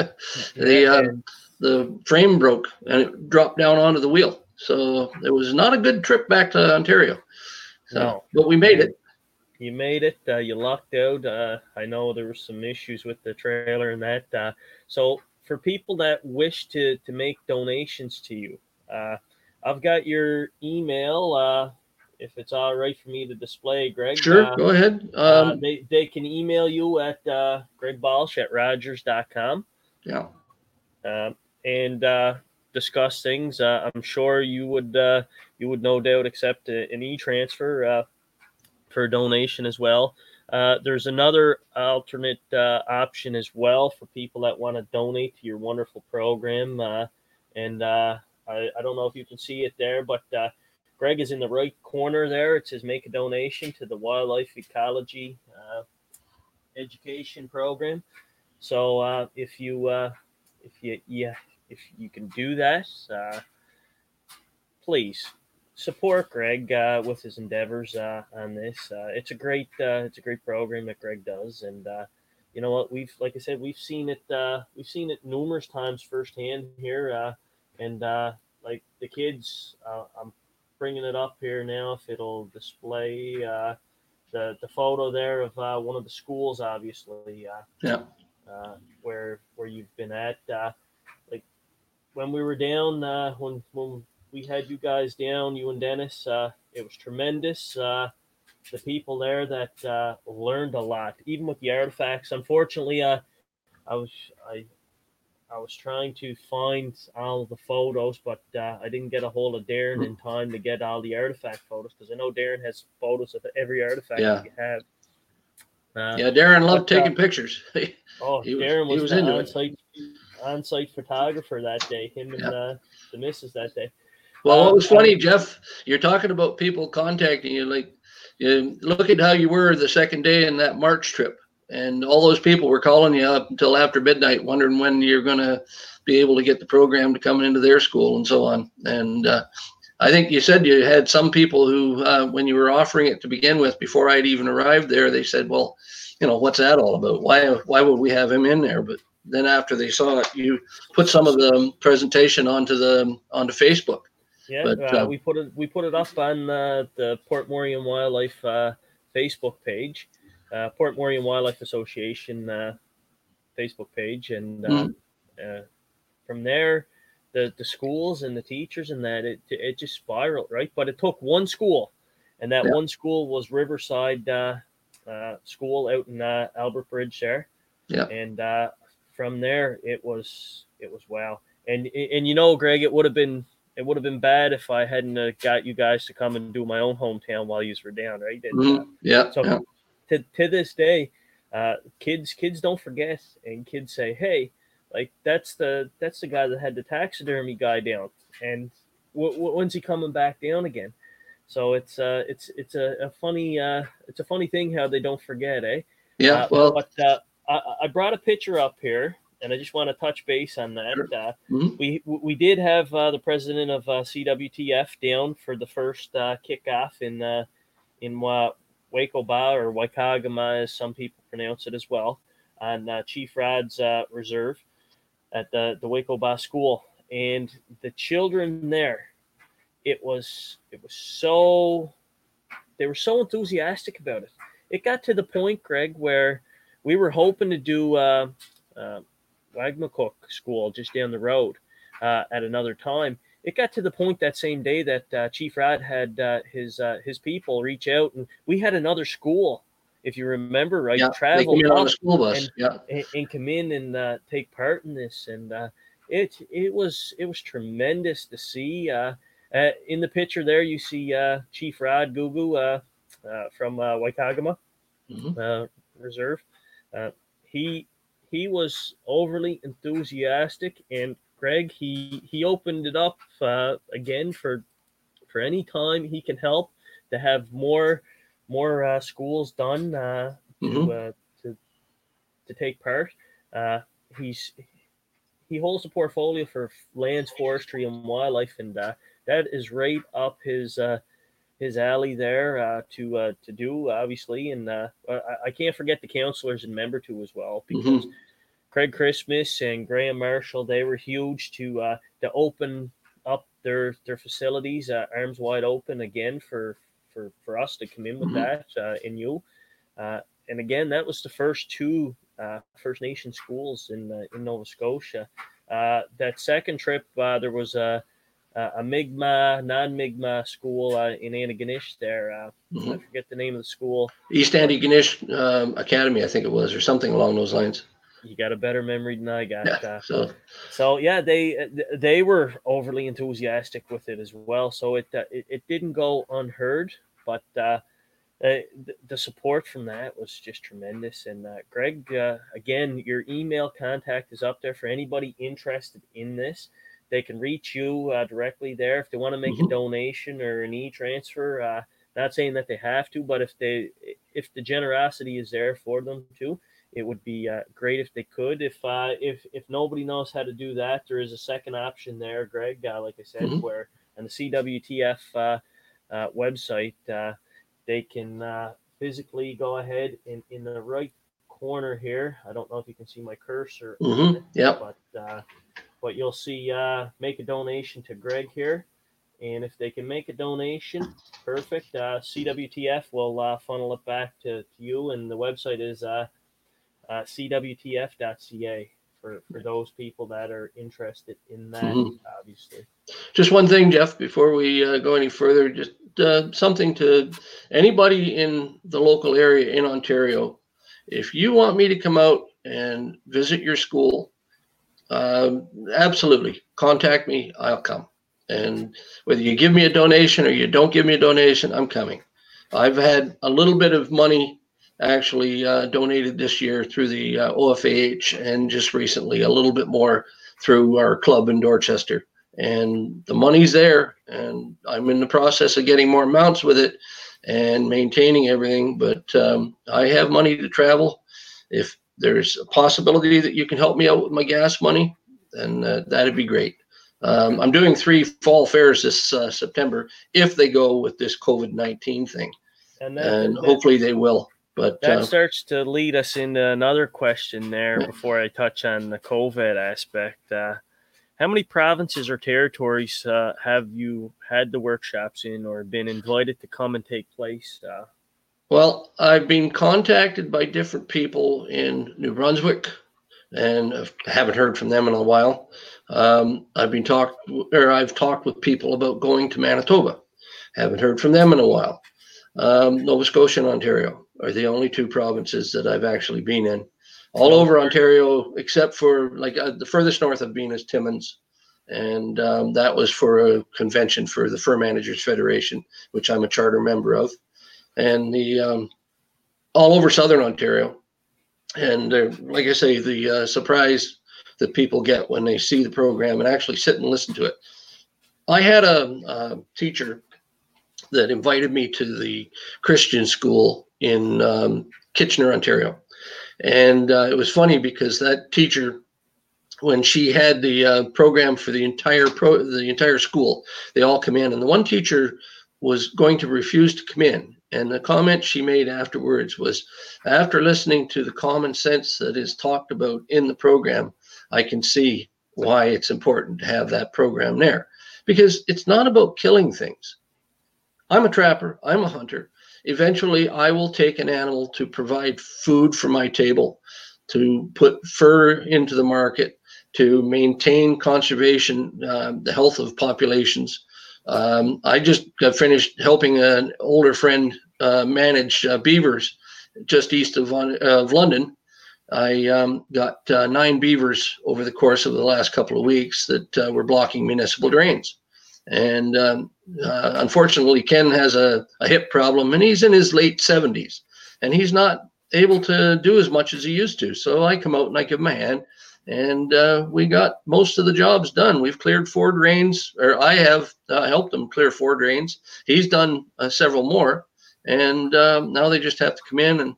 the uh, the frame broke and it dropped down onto the wheel. So it was not a good trip back to Ontario. So, No. but we made it. you made it. Uh, you lucked out. Uh, I know there were some issues with the trailer and that. Uh, so for people that wish to to make donations to you, uh, I've got your email. Uh, if it's all right for me to display, Greg. Sure, Uh, go ahead. uh, Um, they, they can email you at uh, gregbalsh at rogers.com yeah, uh, and uh, discuss things. Uh, I'm sure you would uh, you would no doubt accept an e-transfer uh, for a donation as well. Uh, there's another alternate uh, option as well for people that want to donate to your wonderful program. Uh, and uh, I, I don't know if you can see it there, but uh, Greg is in the right corner there. It says make a donation to the wildlife ecology uh, education program. So uh, if you uh, if you yeah if you can do that, uh, please support Greg uh, with his endeavors uh, on this. It's a great it's a great program that Greg does, and you know what we've like I said we've seen it we've seen it numerous times firsthand here, and like the kids, I'm bringing it up here now if it'll display uh, the the photo there of uh, one of the schools, obviously. Uh, Yeah. Uh, where where you've been at, uh, like when we were down, uh, when when we had you guys down, you and Dennis, uh, it was tremendous. Uh, the people there that uh, learned a lot, even with the artifacts. Unfortunately, uh, I was I I was trying to find all the photos, but uh, I didn't get a hold of Darren in time to get all the artifact photos because I know Darren has photos of every artifact Yeah. you have. Uh, Yeah, Darren loved But, uh, taking pictures. Oh, He was- Darren he was, was into it. on-site on-site photographer that day. Him and Yeah. uh, the missus that day. Well, what Um, was funny, Jeff, you're talking about people contacting you. Like, you look at how you were the second day in that March trip, and all those people were calling you up until after midnight, wondering when you're going to be able to get the program to come into their school and so on. And uh, I think you said you had some people who, uh, when you were offering it to begin with, before I'd even arrived there, they said, "Well, you know, what's that all about? Why, why would we have him in there?" But then after they saw it, you put some of the presentation onto the onto Facebook. Yeah, But, uh, uh, we put it we put it up on uh, the Port Morien Wildlife uh, Facebook page, uh, Port Morien Wildlife Association uh, Facebook page, and uh, Mhm. uh, from there, the the schools and the teachers and that it it just spiraled right. But it took one school, and that Yeah. one school was Riverside uh, uh, School out in uh, Albert Bridge there. Yeah. and uh, from there it was it was wow. And and you know, Greg, it would have been it would have been bad if I hadn't uh, got you guys to come and do my own hometown while you were down, right? And, Mhm. Yeah, so yeah, to, to this day, uh, kids kids don't forget, and kids say, "Hey, like that's the that's the guy that had the taxidermy guy down, and w- w- when's he coming back down again?" So it's uh it's it's a, a funny uh it's a funny thing how they don't forget, eh? yeah. Uh, Well, but uh, I, I brought a picture up here, and I just want to touch base on that. Sure. Uh, Mhm. We we did have uh, the president of uh, CWTF down for the first uh, kickoff in uh, in uh, Waycobah or Waikagama, as some people pronounce it as well, on uh, Chief Rod's uh, reserve at the the Waycobah school, and the children there, it was it was so they were so enthusiastic about it. It got to the point, Greg, where we were hoping to do uh, uh, Wagmatcook School just down the road uh, at another time. It got to the point that same day that uh, Chief Rod had uh, his uh, his people reach out, and we had another school, if you remember, right? yeah. Travel on the school bus. and- yeah, and, and come in and uh, take part in this, and uh, it it was it was tremendous to see. Uh, uh, in the picture there, you see uh, Chief Rod Googoo uh, uh, from uh, Waikagama Mhm. uh, Reserve. Uh, he he was overly enthusiastic, and Greg he he opened it up uh, again for for any time he can help to have more more uh, schools done uh, to, Mhm. uh, to to take part. Uh, he's he holds a portfolio for lands, forestry, and wildlife, and uh, that is right up his uh, his alley there uh, to uh, to do, obviously. And uh, I, I can't forget the counselors and Membertou as well, because Craig Christmas and Graham Marshall they were huge to uh, to open up their their facilities, uh, arms wide open again for for for us to come in with Mhm. that uh, in you. Uh, and again, that was the first two uh, First Nation schools in uh, in Nova Scotia. Uh, that second trip, uh, there was a a Mi'kmaq, non-Mi'kmaq school uh, in Antigonish. There, uh, I forget the name of the school. East Antigonish um, Academy, I think it was, or something along those lines. You got a better memory than I got. Yeah. Uh, So So yeah, they they were overly enthusiastic with it as well. So it uh, it, it didn't go unheard, but uh, uh, the, the support from that was just tremendous. And uh, Greg, uh, again, your email contact is up there for anybody interested in this they can reach you uh, directly there if they want to make mm-hmm. a donation or an e-transfer. Uh, not saying that they have to, but if they if the generosity is there for them too, it would be uh, great if they could. If uh, if if nobody knows how to do that, there is a second option there, Greg. Uh, like I said, mm-hmm. where on the CWTF uh, uh, website, uh, they can uh, physically go ahead in in the right corner here. I don't know if you can see my cursor. Mm-hmm. Yeah. But uh, but you'll see uh, make a donation to Greg here. And if they can make a donation, perfect. Uh, CWTF will uh, funnel it back to, to you, and the website is uh, cwtf.ca for, for those people that are interested in that, mm-hmm. obviously. Just one thing, Jeff, before we uh, go any further, just uh, something to anybody in the local area in Ontario. If you want me to come out and visit your school, um, absolutely contact me. I'll come. And whether you give me a donation or you don't give me a donation, I'm coming. I've had a little bit of money actually uh, donated this year through the uh, OFAH and just recently a little bit more through our club in Dorchester. And the money's there, and I'm in the process of getting more amounts with it and maintaining everything. But um, I have money to travel. If there's a possibility that you can help me out with my gas money, then uh, that'd be great. Um, I'm doing three fall fairs this uh, September if they go with this COVID 19 thing. And, that, and hopefully they will. But that uh, starts to lead us into another question there before I touch on the COVID aspect. Uh, how many provinces or territories uh, have you had the workshops in or been invited to come and take place? Uh? Well, I've been contacted by different people in New Brunswick, and haven't heard from them in a while. Um, I've been talked, or I've talked with people about going to Manitoba. Haven't heard from them in a while. Um, Nova Scotia and Ontario are the only two provinces that I've actually been in. All over Ontario, except for like uh, the furthest north I've been is Timmins, and um, that was for a convention for the Fur Managers Federation, which I'm a charter member of, and the um, all over Southern Ontario, and uh, like I say, the uh, surprise that people get when they see the program and actually sit and listen to it. I had a, a teacher that invited me to the Christian school in um, Kitchener, Ontario. And uh, it was funny because that teacher, when she had the uh, program for the entire pro, the entire school, they all come in, and the one teacher was going to refuse to come in. And the comment she made afterwards was, after listening to the common sense that is talked about in the program, I can see why it's important to have that program there. Because it's not about killing things. I'm a trapper, I'm a hunter eventually I will take an animal to provide food for my table, to put fur into the market, to maintain conservation, uh, the health of populations. Um, I just got finished helping an older friend uh, manage uh, beavers just east of, of London. I um, got uh, nine beavers over the course of the last couple of weeks that uh, were blocking municipal drains. And um, uh, unfortunately, Ken has a, a hip problem and he's in his late 70s and he's not able to do as much as he used to. So I come out and I give him a hand and uh, we got most of the jobs done. We've cleared four drains, or I have uh, helped him clear four drains. He's done uh, several more, and um, now they just have to come in and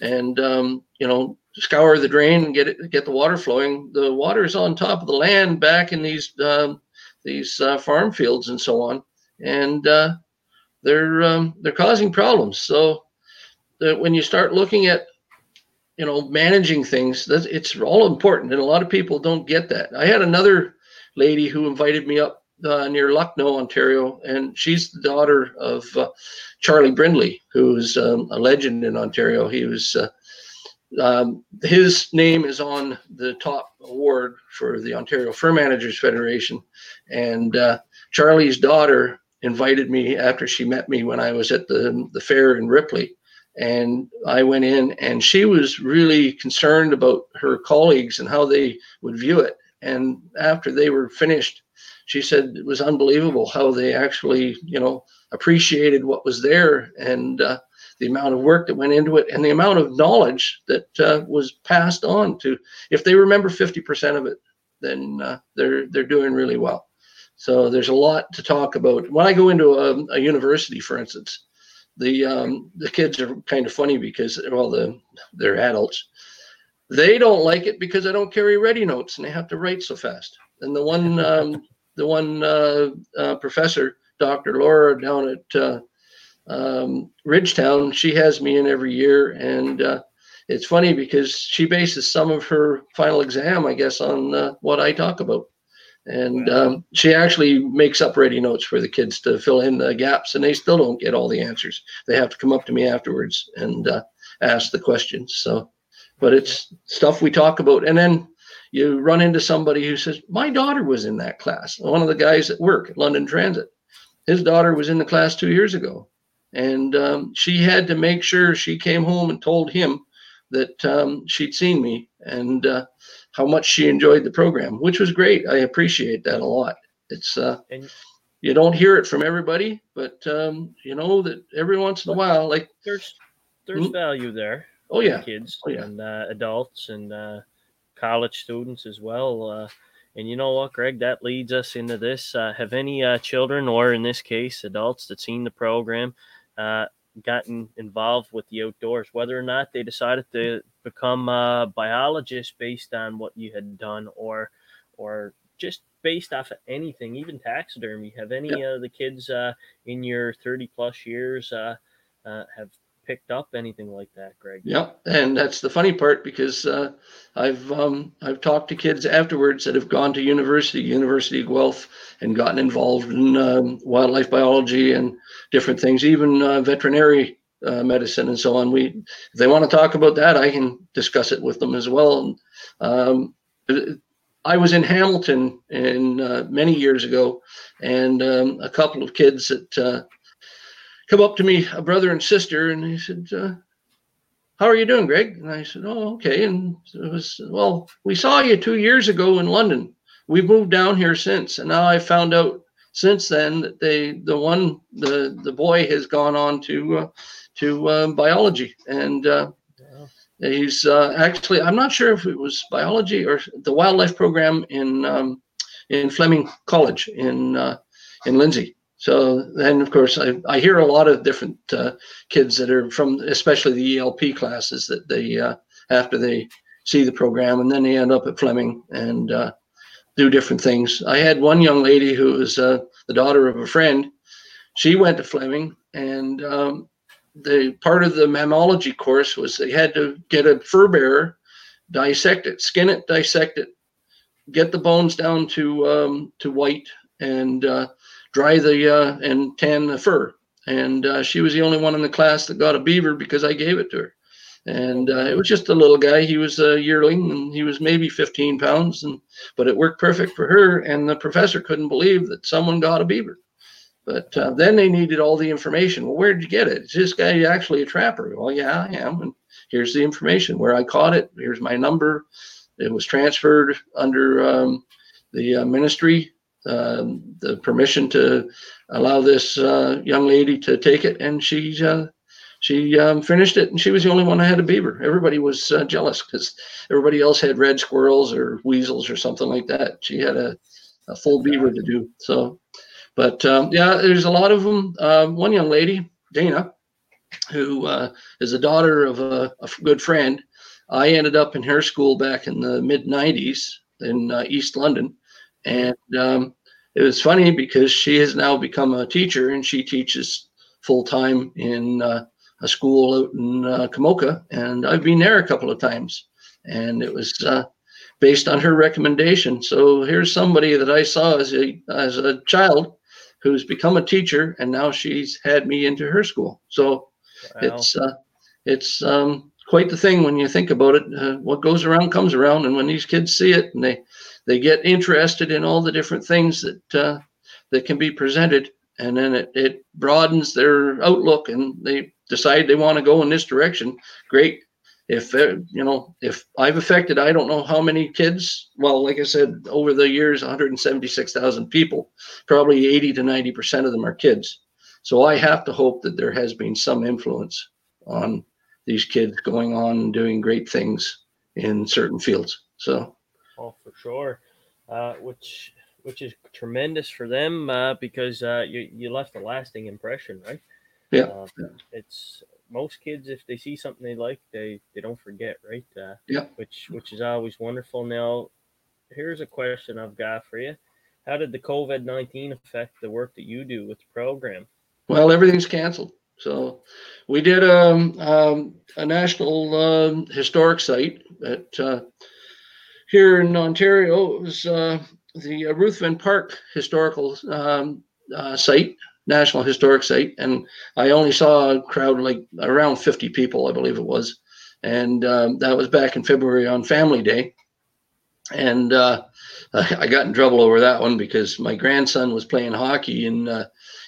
and um, you know scour the drain and get it get the water flowing. The water is on top of the land back in these um, these uh, farm fields and so on, and uh, they're um, they're causing problems. So that when you start looking at you know managing things, it's all important, and a lot of people don't get that. I had another lady who invited me up uh, near Lucknow, Ontario, and she's the daughter of uh, Charlie Brindley, who's um, a legend in Ontario. He was uh, um, his name is on the top award for the Ontario Fur Managers Federation. And uh, Charlie's daughter invited me after she met me when I was at the, the fair in Ripley. And I went in, and she was really concerned about her colleagues and how they would view it. And after they were finished, she said it was unbelievable how they actually, you know, appreciated what was there. And uh, the amount of work that went into it, and the amount of knowledge that uh, was passed on to. If they remember 50% of it, then uh, they're they're doing really well. So there's a lot to talk about. When I go into a, a university, for instance, the um, the kids are kind of funny because well the they're adults. They don't like it because I don't carry ready notes and they have to write so fast. And the one um, the one uh, uh, professor, Dr. Laura down at uh, um, Ridgetown, she has me in every year, and uh, it's funny because she bases some of her final exam, I guess, on uh, what I talk about. And um, she actually makes up ready notes for the kids to fill in the gaps, and they still don't get all the answers. They have to come up to me afterwards and uh, ask the questions. So, but it's stuff we talk about. And then you run into somebody who says, My daughter was in that class. One of the guys at work at London Transit, his daughter was in the class two years ago. And um, she had to make sure she came home and told him that um, she'd seen me and uh, how much she enjoyed the program, which was great. I appreciate that a lot. It's uh, and, you don't hear it from everybody, but um, you know that every once in a while, like there's there's hmm? value there. Oh yeah, kids oh, yeah. and uh, adults and uh, college students as well. Uh, and you know what, Greg? That leads us into this. Uh, have any uh, children, or in this case, adults that seen the program, uh, gotten involved with the outdoors, whether or not they decided to become a biologist based on what you had done, or or just based off of anything, even taxidermy. Have any of the kids uh, in your thirty plus years uh, uh, have picked up anything like that, Greg. Yeah, and that's the funny part because uh, I've um, I've talked to kids afterwards that have gone to university, University of Guelph, and gotten involved in um, wildlife biology and different things, even uh, veterinary uh, medicine and so on. We, if they want to talk about that, I can discuss it with them as well. Um, I was in Hamilton in uh, many years ago, and um, a couple of kids that uh, come up to me, a brother and sister, and he said, uh, "How are you doing, Greg?" And I said, "Oh, okay." And it was, "Well, we saw you two years ago in London. We've moved down here since, and now I found out since then that they, the one, the the boy has gone on to uh, to uh, biology, and uh, he's uh, actually, I'm not sure if it was biology or the wildlife program in um, in Fleming College in uh, in Lindsay." So then, of course, I, I hear a lot of different uh, kids that are from, especially the ELP classes, that they uh, after they see the program and then they end up at Fleming and uh, do different things. I had one young lady who was uh, the daughter of a friend. She went to Fleming, and um, the part of the mammalogy course was they had to get a fur bearer, dissect it, skin it, dissect it, get the bones down to um, to white, and uh, dry the uh, and tan the fur. And uh, she was the only one in the class that got a beaver because I gave it to her. And uh, it was just a little guy. He was a yearling, and he was maybe 15 pounds. And but it worked perfect for her. And the professor couldn't believe that someone got a beaver. But uh, then they needed all the information. Well, where did you get it? Is this guy actually a trapper? Well, yeah, I am. And here's the information where I caught it. Here's my number. It was transferred under um, the uh, ministry um, the permission to allow this uh, young lady to take it, and she uh, she um, finished it, and she was the only one that had a beaver. Everybody was uh, jealous because everybody else had red squirrels or weasels or something like that. She had a, a full beaver to do. So, but um, yeah, there's a lot of them. Um, one young lady, Dana, who uh, is the daughter of a, a, good friend. I ended up in her school back in the mid '90s in uh, East London and um, it was funny because she has now become a teacher and she teaches full time in uh, a school out in uh, Komoka. And I've been there a couple of times. And it was uh, based on her recommendation. So here's somebody that I saw as a, as a child who's become a teacher and now she's had me into her school. So wow. it's, uh, it's, um, quite the thing when you think about it. Uh, what goes around comes around, and when these kids see it and they they get interested in all the different things that uh, that can be presented, and then it, it broadens their outlook, and they decide they want to go in this direction. Great. If uh, you know, if I've affected, I don't know how many kids. Well, like I said, over the years, 176,000 people, probably 80 to 90 percent of them are kids. So I have to hope that there has been some influence on these kids going on doing great things in certain fields. So Oh, for sure. uh, which which is tremendous for them uh, because uh, you you left a lasting impression, right? Yeah. Yeah. It's most kids if they see something they like, they they don't forget, right? Uh, Yeah. Which which is always wonderful. Now, here's a question I've got for you: How did the COVID nineteen affect the work that you do with the program? Well, everything's canceled. So we did um, um, a national um, historic site at uh, here in Ontario. It was uh, the uh, Ruthven Park Historical um, uh, Site, National Historic Site, and I only saw a crowd like around 50 people, I believe it was, and um, that was back in February on Family Day, and uh, I got in trouble over that one because my grandson was playing hockey in uh,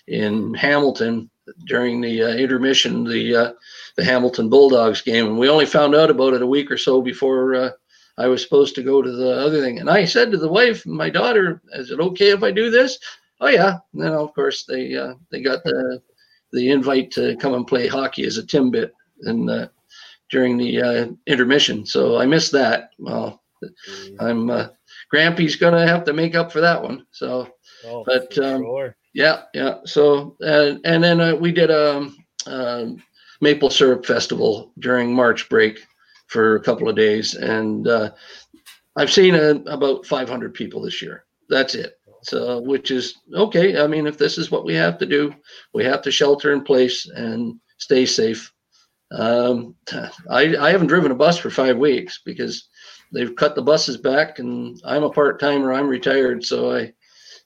in Hamilton during the uh, intermission, the uh, the Hamilton Bulldogs game, and we only found out about it a week or so before uh, I was supposed to go to the other thing. And I said to the wife, my daughter, "Is it okay if I do this?" Oh yeah. And then of course they uh, they got the the invite to come and play hockey as a timbit and uh, during the uh, intermission. So I missed that. Well, I'm uh, Grampy's gonna have to make up for that one. So Oh, but, um, sure. yeah, yeah. So and and then uh, we did a um, um, maple syrup festival during March break for a couple of days, and uh, I've seen uh about 500 people this year. That's it. So which is okay. I mean, if this is what we have to do, we have to shelter in place and stay safe. Um, I I haven't driven a bus for five weeks because they've cut the buses back, and I'm a part timer. I'm retired, so I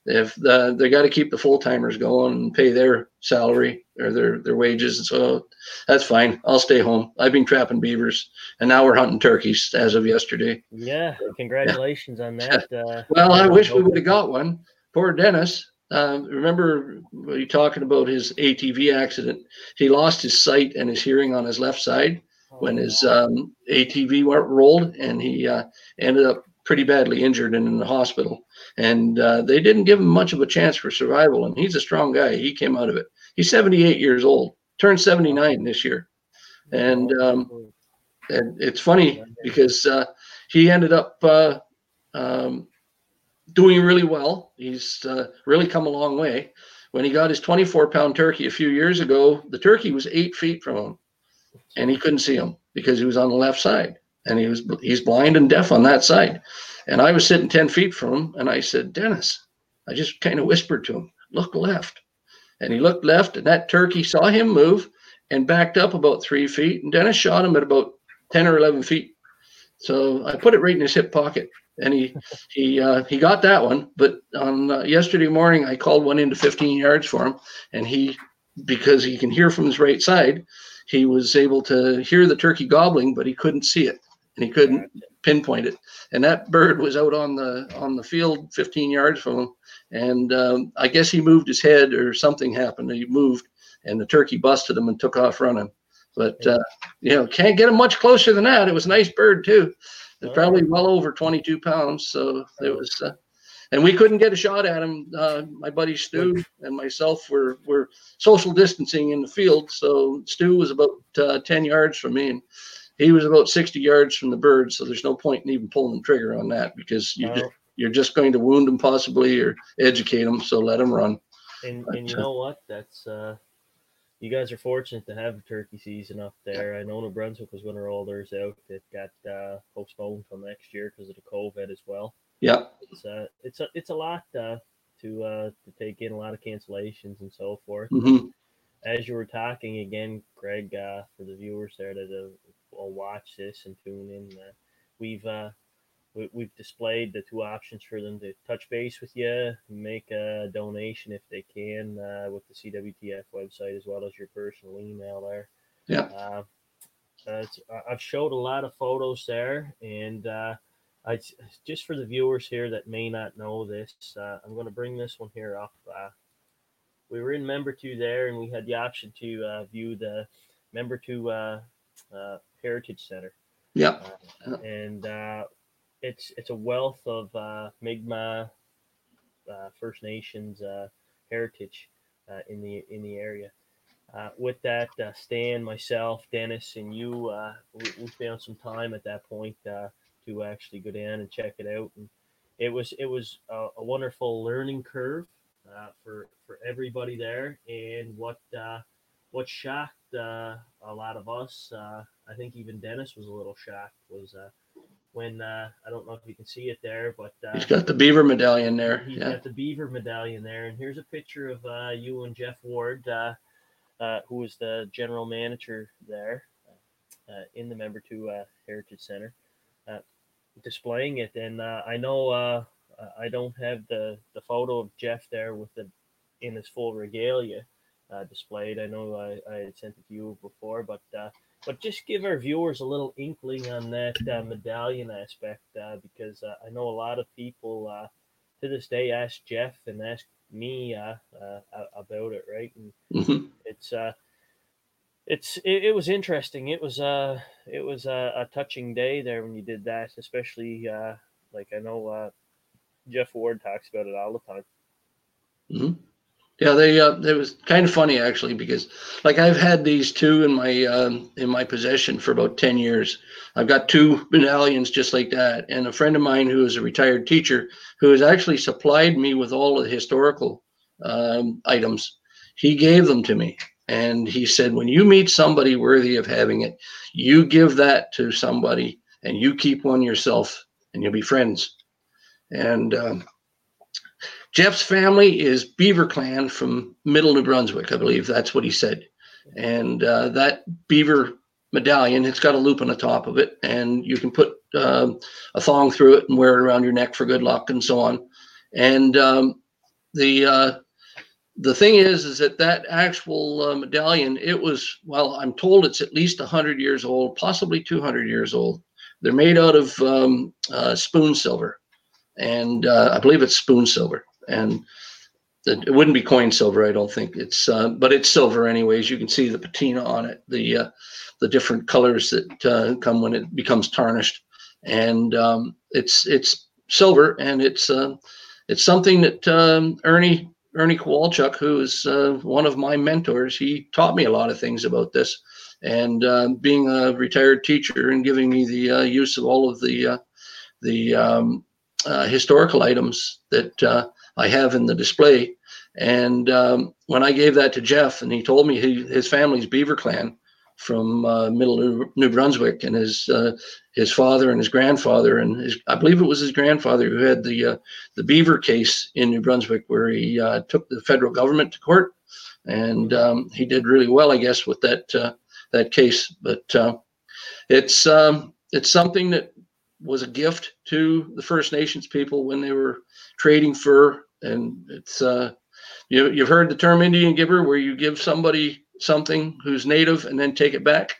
if the, they got to keep the full timers going and pay their salary or their their wages. So that's fine. I'll stay home. I've been trapping beavers, and now we're hunting turkeys as of yesterday. Yeah, congratulations on that. Uh, Well, I wish we would have got one. Poor Dennis. Um, remember you talking about his ATV accident? He lost his sight and his hearing on his left side when his um, ATV went rolled, and he uh, ended up pretty badly injured and in the hospital. And uh, they didn't give him much of a chance for survival. And he's a strong guy. He came out of it. He's 78 years old, turned 79 this year. And um, and it's funny because uh, he ended up uh, um, doing really well. He's uh, really come a long way. When he got his 24 pound turkey a few years ago, the turkey was eight feet from him, and he couldn't see him because he was on the left side, and he was he's blind and deaf on that side. And I was sitting 10 feet from him, and I said, Dennis, I just kind of whispered to him, look left. And he looked left, and that turkey saw him move and backed up about three feet. And Dennis shot him at about 10 or 11 feet. So I put it right in his hip pocket, and he he uh, he got that one. But on uh, yesterday morning, I called one into 15 yards for him, and he because he can hear from his right side, he was able to hear the turkey gobbling, but he couldn't see it, and he couldn't pinpoint it. And that bird was out on the on the field 15 yards from him, and um, I guess he moved his head or something happened. He moved, and the turkey busted him and took off running. But uh, you know, can't get him much closer than that. It was a nice bird too. It's probably well over 22 pounds. So it was, uh, and we couldn't get a shot at him. Uh, my buddy Stu and myself were were social distancing in the field. So Stu was about uh, 10 yards from me, and he was about 60 yards from the bird. So there's no point in even pulling the trigger on that because you just, you're just going to wound him possibly or educate him. So let him run. And, and you know what? That's uh, you guys are fortunate to have a turkey season up there. I know New Brunswick was going to roll theirs out. It got uh, postponed till next year because of the COVID as well. Yeah, It's uh, it's a it's a lot uh, to uh, to take in a lot of cancellations and so forth. hmm As you were talking again, Greg, uh, for the viewers there that uh, will watch this and tune in, uh, we've uh, we, we've displayed the two options for them to touch base with you, make a donation if they can uh, with the CWTF website as well as your personal email there. Yeah. Uh, I've showed a lot of photos there, and uh, I just for the viewers here that may not know this, uh, I'm going to bring this one here up. Uh, we were in Membertou there, and we had the option to uh, view the Membertou uh, uh, heritage center yeah, uh, and uh, it's it's a wealth of uh, Mi'kmaq uh, First Nations uh, heritage uh, in the in the area. Uh, with that, uh, Stan, myself, Dennis, and you, uh, we, we found some time at that point uh, to actually go down and check it out. And it was it was a, a wonderful learning curve uh, for for everybody there, and what uh, what shocked uh, a lot of us, uh, I think even Dennis was a little shocked, was uh, when uh, I don't know if you can see it there, but uh, He's got the beaver medallion there. He's Yeah. got the beaver medallion there, and here's a picture of uh, you and Jeff Ward, uh, uh, who was the general manager there uh, in the Membertou uh, Heritage Center, uh, displaying it. And uh, I know uh, I don't have the the photo of Jeff there with the in his full regalia uh, displayed. I know I, I had sent it to you before, but. But just give our viewers a little inkling on that uh, medallion aspect uh, because uh, I know a lot of people uh, to this day ask Jeff and ask me uh, uh, about it, right? And Mhm. it's uh, it's it, it was interesting. It was uh, it was a, a touching day there when you did that, especially uh, like I know uh, Jeff Ward talks about it all the time. Mhm. Yeah, they uh, it was kind of funny actually because like I've had these two in my um, in my possession for about ten years. I've got two medallions just like that, and a friend of mine who is a retired teacher who has actually supplied me with all of the historical um, items. He gave them to me, and he said, when you meet somebody worthy of having it, you give that to somebody, and you keep one yourself, and you'll be friends. And um, Jeff's family is Beaver Clan from Middle New Brunswick, I believe. That's what he said. And uh, that beaver medallion, it's got a loop on the top of it, and you can put um a thong through it and wear it around your neck for good luck and so on. And um, the uh, the thing is, is that that actual uh, medallion, it was well, I'm told it's at least 100 years old, possibly 200 years old. They're made out of um, uh, spoon silver, and uh, I believe it's spoon silver and it wouldn't be coin silver, I don't think. It's uh, but it's silver anyways. You can see the patina on it, the uh, the different colors that uh, come when it becomes tarnished, and um, it's it's silver, and it's uh, it's something that um, Ernie Ernie Kowalchuk, who is uh, one of my mentors, he taught me a lot of things about this, and uh, being a retired teacher and giving me the use of all of the the um, historical items that I have in the display. And um, when I gave that to Jeff, and he told me he, his family's Beaver Clan from uh, Middle New, New Brunswick, and his uh, his father and his grandfather, and his I believe it was his grandfather who had the uh, the Beaver case in New Brunswick, where he uh, took the federal government to court, and um, he did really well, I guess, with that uh, that case. But uh, it's um, it's something that was a gift to the First Nations people when they were trading fur, and it's uh, you you've heard the term Indian giver, where you give somebody something who's native and then take it back.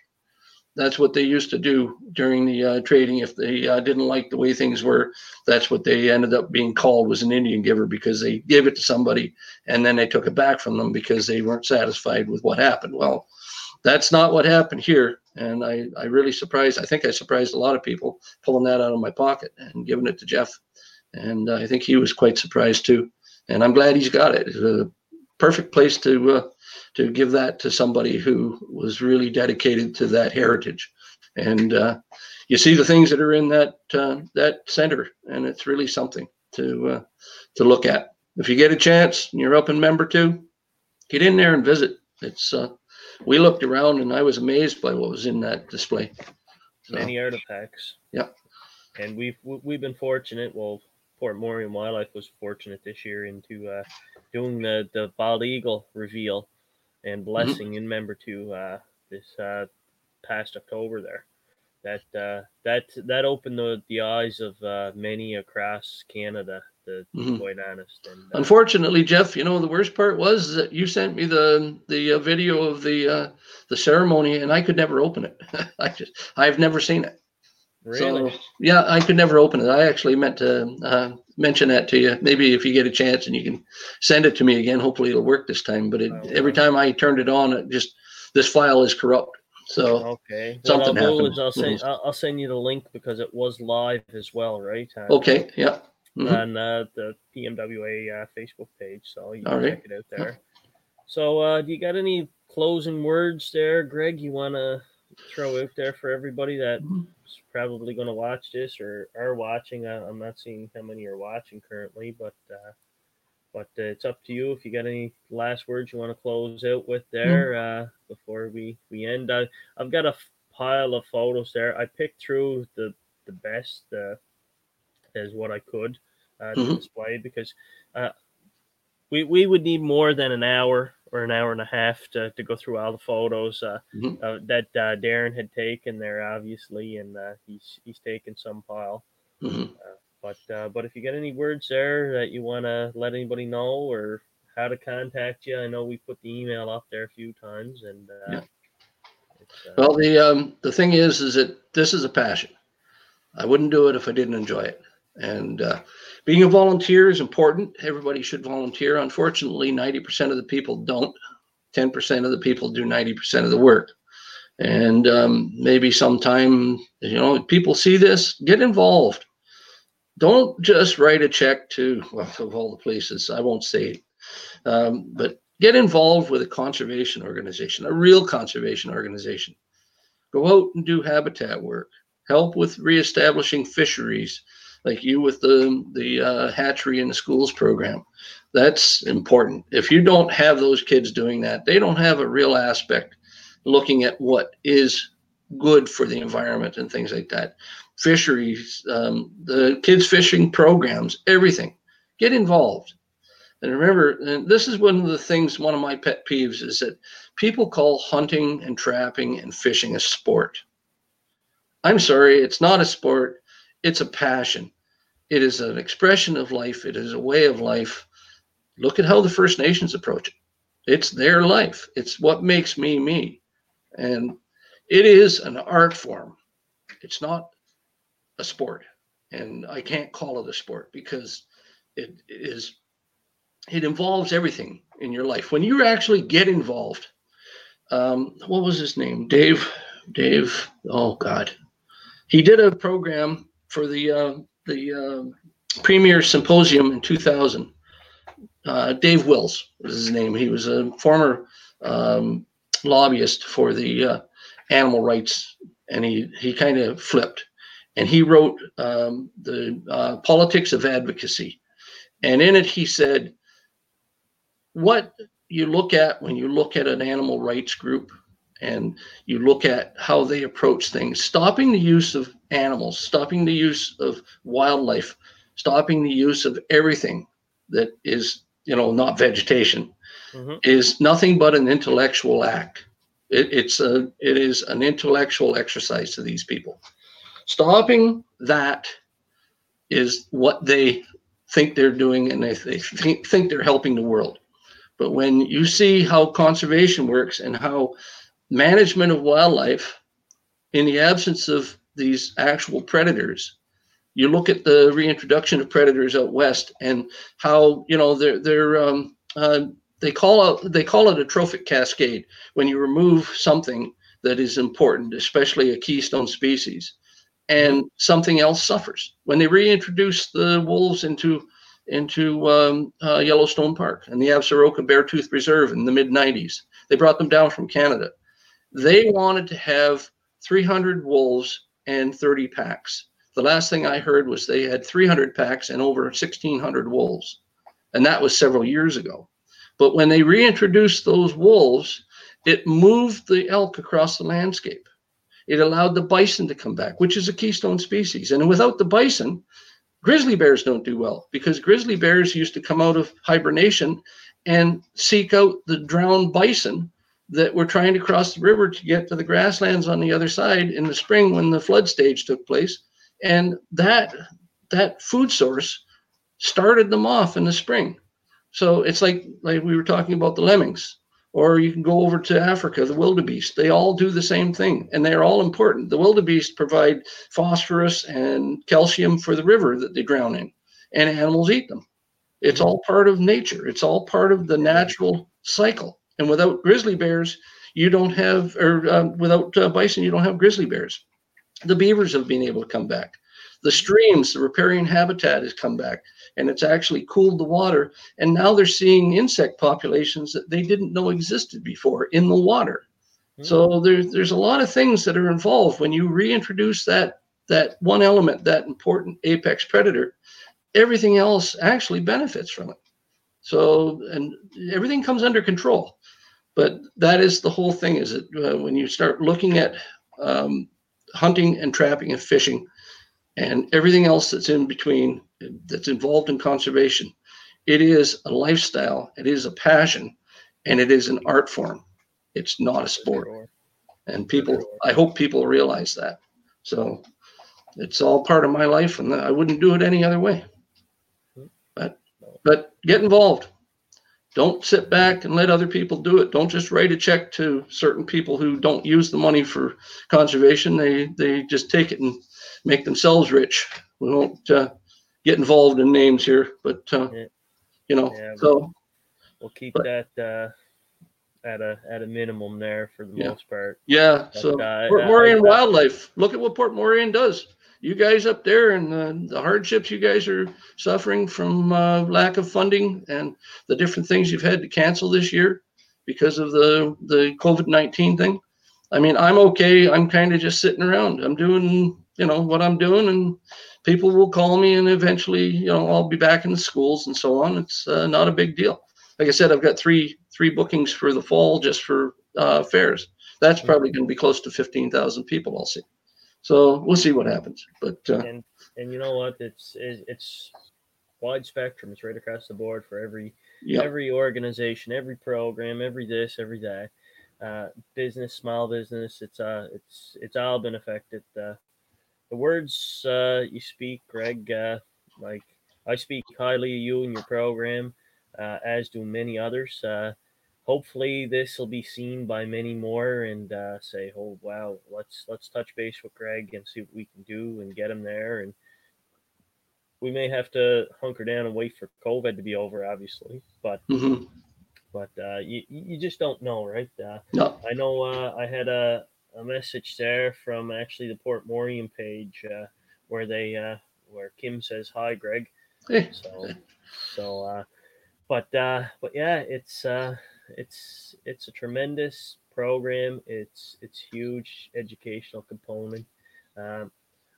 That's what they used to do during the uh, trading. If they uh, didn't like the way things were, that's what they ended up being called was an Indian giver because they gave it to somebody and then they took it back from them because they weren't satisfied with what happened. Well, that's not what happened here, and I I really surprised. I think I surprised a lot of people pulling that out of my pocket and giving it to Jeff, and I think he was quite surprised too. And I'm glad he's got it. It's a perfect place to uh, to give that to somebody who was really dedicated to that heritage. And uh, you see the things that are in that uh, that center, and it's really something to uh, to look at. If you get a chance and you're up in Membertou, get in there and visit. It's uh, we looked around and I was amazed by what was in that display. So, Many artifacts. Yeah. And we've we- we've been fortunate. Well, Port Morien Wildlife was fortunate this year into uh, doing the the bald eagle reveal and blessing in Membertou uh, this uh, past October there. That uh, that that opened the, the eyes of uh, many across Canada. To be Mhm. quite honest, and uh, Unfortunately, Jeff, you know the worst part was that you sent me the the uh, video of the uh, the ceremony, and I could never open it. I just I've never seen it. really, So yeah, I could never open it. I actually meant to uh, mention that to you. Maybe if you get a chance and you can send it to me again, hopefully it'll work this time. But it, I will. every time I turned it on, it just this file is corrupt. So okay. something what I'll happened. I'll send Mhm. I'll, I'll send you the link because it was live as well, right? Uh, okay, yeah. Mhm. on uh, the PMWA uh, Facebook page, so you can right. check it out there. So, uh, do you got any closing words there, Greg? You wanna throw out there for everybody that's Mhm. probably going to watch this or are watching. I, I'm not seeing how many are watching currently, but uh, but uh, it's up to you if you got any last words you want to close out with there uh, before we we end. I, I've got a f- pile of photos there. I picked through the the best uh, as what I could uh, to Mhm. display because uh, we we would need more than an hour or an hour and a half to, to go through all the photos uh, Mhm. uh, that uh, Darren had taken there, obviously, and uh, he's he's taken some pile. Mhm. But uh, but if you got any words there that you want to let anybody know or how to contact you, I know we put the email up there a few times, and uh, Yeah. uh, Well, the um, the thing is, is that this is a passion. I wouldn't do it if I didn't enjoy it. And uh, being a volunteer is important. Everybody should volunteer. Unfortunately, ninety percent of the people don't. Ten percent of the people do ninety percent of the work. And um, maybe sometime, you know, people see this, get involved. Don't just write a check to well, of all the places. I won't say it, um, but get involved with a conservation organization, a real conservation organization. Go out and do habitat work. Help with reestablishing fisheries, like you with the the uh, hatchery in the schools program. That's important. If you don't have those kids doing that, they don't have a real aspect looking at what is good for the environment and things like that. Fisheries, um, the kids fishing programs, everything. Get involved. And remember, and this is one of the things, one of my pet peeves is that people call hunting and trapping and fishing a sport. I'm sorry, it's not a sport, it's a passion. It is an expression of life, it is a way of life. Look at how the First Nations approach it. It's their life, it's what makes me me. And it is an art form, it's not a sport. And I can't call it a sport because it is it involves everything in your life. When you actually get involved, um, what was his name? Dave. Dave. Oh God, he did a program for the uh, the uh, Premier Symposium in 2000. Uh, Dave Wills was his name. He was a former um, lobbyist for the uh, animal rights, and he he kind of flipped, and he wrote um, the uh, Politics of Advocacy, and in it he said what you look at when you look at an animal rights group and you look at how they approach things, stopping the use of animals, stopping the use of wildlife, stopping the use of everything that is, you know, not vegetation, mhm. is nothing but an intellectual act. It, it's a, it is an intellectual exercise to these people. Stopping that is what they think they're doing, and they, they think, think they're helping the world. But when you see how conservation works and how management of wildlife, in the absence of these actual predators, you look at the reintroduction of predators out west and how you know they're they're um, uh, they call they call it a trophic cascade when you remove something that is important, especially a keystone species, and something else suffers. When they reintroduce the wolves into into um, uh, Yellowstone Park and the Absaroka Beartooth Reserve in the mid 90s. They brought them down from Canada. They wanted to have 300 wolves and 30 packs. The last thing I heard was they had 300 packs and over 1,600 wolves. And that was several years ago. But when they reintroduced those wolves, it moved the elk across the landscape. It allowed the bison to come back, which is a keystone species. And without the bison, grizzly bears don't do well because grizzly bears used to come out of hibernation and seek out the drowned bison that were trying to cross the river to get to the grasslands on the other side in the spring when the flood stage took place. And that that food source started them off in the spring. So it's like like we were talking about the lemmings or you can go over to africa the wildebeest. They all do the same thing and they're all important. The wildebeest provide phosphorus and calcium for the river that they drown in and animals eat them. It's all part of nature. It's all part of the natural cycle. And without grizzly bears you don't have or um, without uh, bison you don't have grizzly bears. The beavers have been able to come back the streams the riparian habitat has come back and it's actually cooled the water and now they're seeing insect populations that they didn't know existed before in the water So there's there's a lot of things that are involved when you reintroduce that that one element, that important apex predator. Everything else actually benefits from it. So and everything comes under control. But that is the whole thing. Is that uh, when you start looking at um, hunting and trapping and fishing, and everything else that's in between that's involved in conservation, it is a lifestyle. It is a passion, and it is an art form. It's not a sport. And people, I hope people realize that. So it's all part of my life, and I wouldn't do it any other way. But but get involved. Don't sit back and let other people do it. Don't just write a check to certain people who don't use the money for conservation. They they just take it and make themselves rich. We won't uh, get involved in names here, but uh, Yeah. you know. Yeah, so We'll keep But- that uh, at a at a minimum there for the Yeah. most part. Yeah, But, so uh, Port I- Wildlife, look at what Port Morien does. You guys up there and uh, the hardships you guys are suffering from uh, lack of funding and the different things you've had to cancel this year because of the the COVID nineteen thing. I mean, I'm okay. I'm kind of just sitting around. I'm doing, you know, what I'm doing, and people will call me, and eventually, you know, I'll be back in the schools and so on. It's uh, not a big deal. Like I said, I've got three three bookings for the fall just for uh, fairs that's probably going to be close to 15,000 people I'll see. So we'll see what happens. But uh, and and you know what? It's it's wide spectrum. It's right across the board for every yeah, every organization, every program, every this, every that. Uh, business, small business. It's uh, it's it's all been affected. Uh, the words uh, you speak, Greg. Uh, like I speak highly of you and your program, uh, as do many others. Uh, hopefully, this will be seen by many more and uh, say, "Oh, wow, let's let's touch base with Greg and see what we can do and get him there." And we may have to hunker down and wait for COVID to be over, obviously, but mhm. but uh, you you just don't know, right? Uh, no, I know uh, I had a, a message there from actually the Port Morien page uh, where they uh, where Kim says hi, Greg. So so uh, but uh, but yeah, it's uh, it's it's a tremendous program. It's it's huge educational component. Um,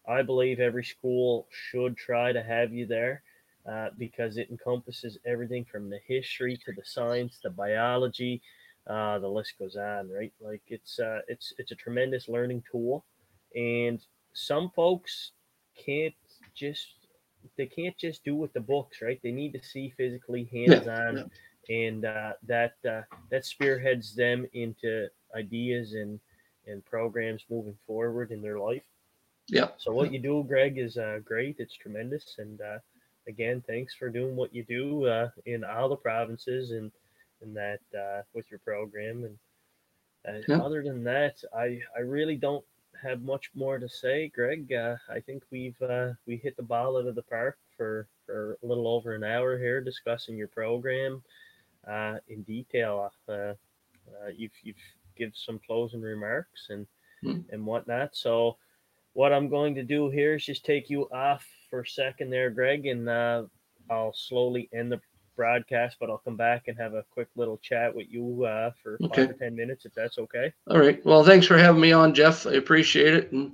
I believe every school should try to have you there uh, because it encompasses everything from the history to the science, the biology, uh, the list goes on, right? Like it's uh, it's it's a tremendous learning tool, and some folks can't just they can't just do with the books, right? They need to see physically, hands on, and uh, that uh, that spearheads them into ideas and and programs moving forward in their life. yeah, So what you do, Greg, is uh, great. It's tremendous, and uh, again, thanks for doing what you do uh, in all the provinces and and that uh, with your program. And uh, Yeah. other than that, I I really don't have much more to say, Greg. Uh, I think we've uh, we hit the ball out of the park for for a little over an hour here discussing your program uh, in detail. Uh, uh, you've you've give some closing remarks and Hmm. and whatnot. So what I'm going to do here is just take you off for a second there, Greg, and uh, I'll slowly end the broadcast, but I'll come back and have a quick little chat with you uh, for five Okay. or ten minutes if that's okay. all right. Well, thanks for having me on, Jeff. I appreciate it, and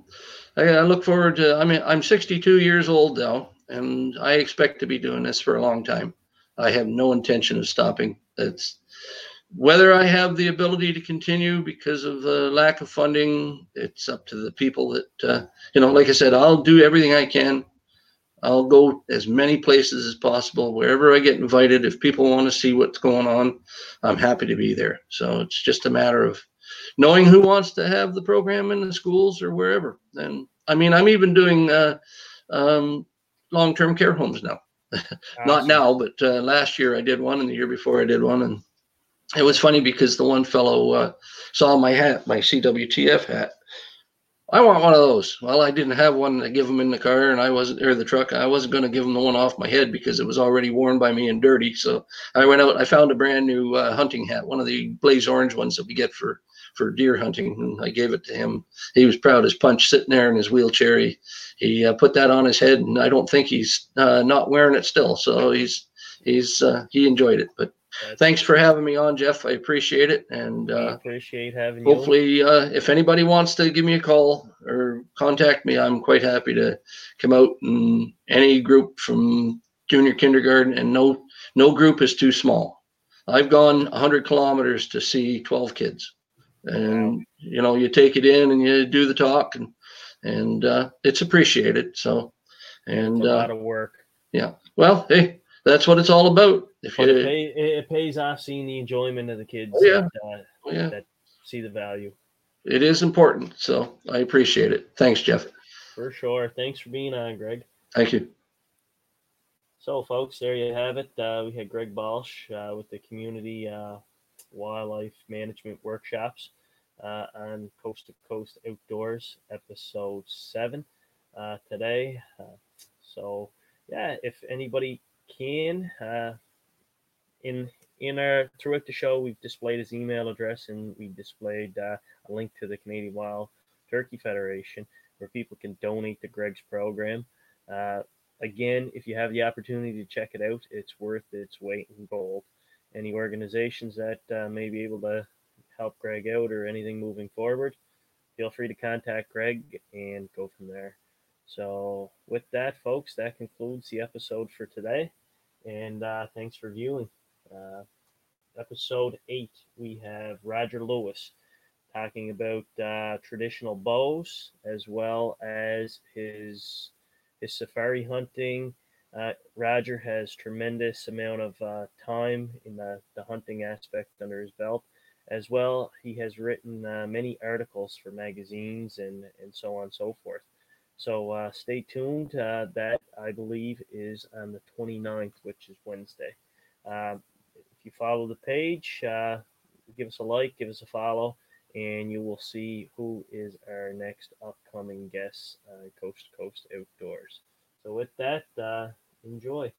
I, I look forward to. I mean, I'm 62 years old now, and I expect to be doing this for a long time. I have no intention of stopping. It's whether I have the ability to continue because of the lack of funding. It's up to the people that uh, you know. Like I said, I'll do everything I can. I'll go as many places as possible wherever I get invited. If people want to see what's going on, I'm happy to be there. So it's just a matter of knowing who wants to have the program in the schools or wherever. And I mean, I'm even doing uh, um, long-term care homes now. Not now, but uh, last year I did one, and the year before I did one, and it was funny because the one fellow uh, saw my hat, my CWTF hat. I want one of those. Well, I didn't have one to give him in the car, and I wasn't or the truck. I wasn't going to give him the one off my head because it was already worn by me and dirty. So I went out. I found a brand new uh, hunting hat, one of the blaze orange ones that we get for for deer hunting, and I gave it to him. He was proud as punch, sitting there in his wheelchair. He he uh, put that on his head, and I don't think he's uh, not wearing it still. So he's he's uh, he enjoyed it. But Thanks for having me on, Jeff. I appreciate it. And uh, appreciate having you. hopefully, uh, if anybody wants to give me a call or contact me, I'm quite happy to come out and any group from junior kindergarten and no, no group is too small. I've gone hundred kilometers to see twelve kids. And, you know, you take it in and you do the talk and, and, uh, it's appreciated. So, It's and, a uh, lot of work. yeah, well, hey, that's what it's all about. But it, pay, it pays off seeing the enjoyment of the kids Oh, yeah. that, uh, yeah, that see the value. it is important. So I appreciate it. Thanks, Jeff. For sure. Thanks for being on, Greg. Thank you. So, folks, there you have it. Uh, we had Greg Balsh uh, with the community uh, wildlife management workshops uh, on Coast to Coast Outdoors, episode seven uh, today. Uh, so, yeah, if anybody can, uh, in in our throughout the show, we've displayed his email address and we've displayed uh, a link to the Canadian Wild Turkey Federation where people can donate to Greg's program. Uh, again, if you have the opportunity to check it out, it's worth its weight in gold. Any organizations that uh, may be able to help Greg out or anything moving forward, feel free to contact Greg and go from there. So, with that, folks, that concludes the episode for today. And uh, thanks for viewing. Uh, episode eight, we have Roger Lewis talking about uh, traditional bows as well as his his safari hunting. Uh, Roger has tremendous amount of uh, time in the, the hunting aspect under his belt. As well, he has written uh, many articles for magazines and, and so on and so forth. So uh, stay tuned. Uh, that, I believe, is on the 29th, which is Wednesday. If you follow the page, uh, give us a like, give us a follow, and you will see who is our next upcoming guest, uh, Coast to Coast Outdoors. So with that, uh, enjoy.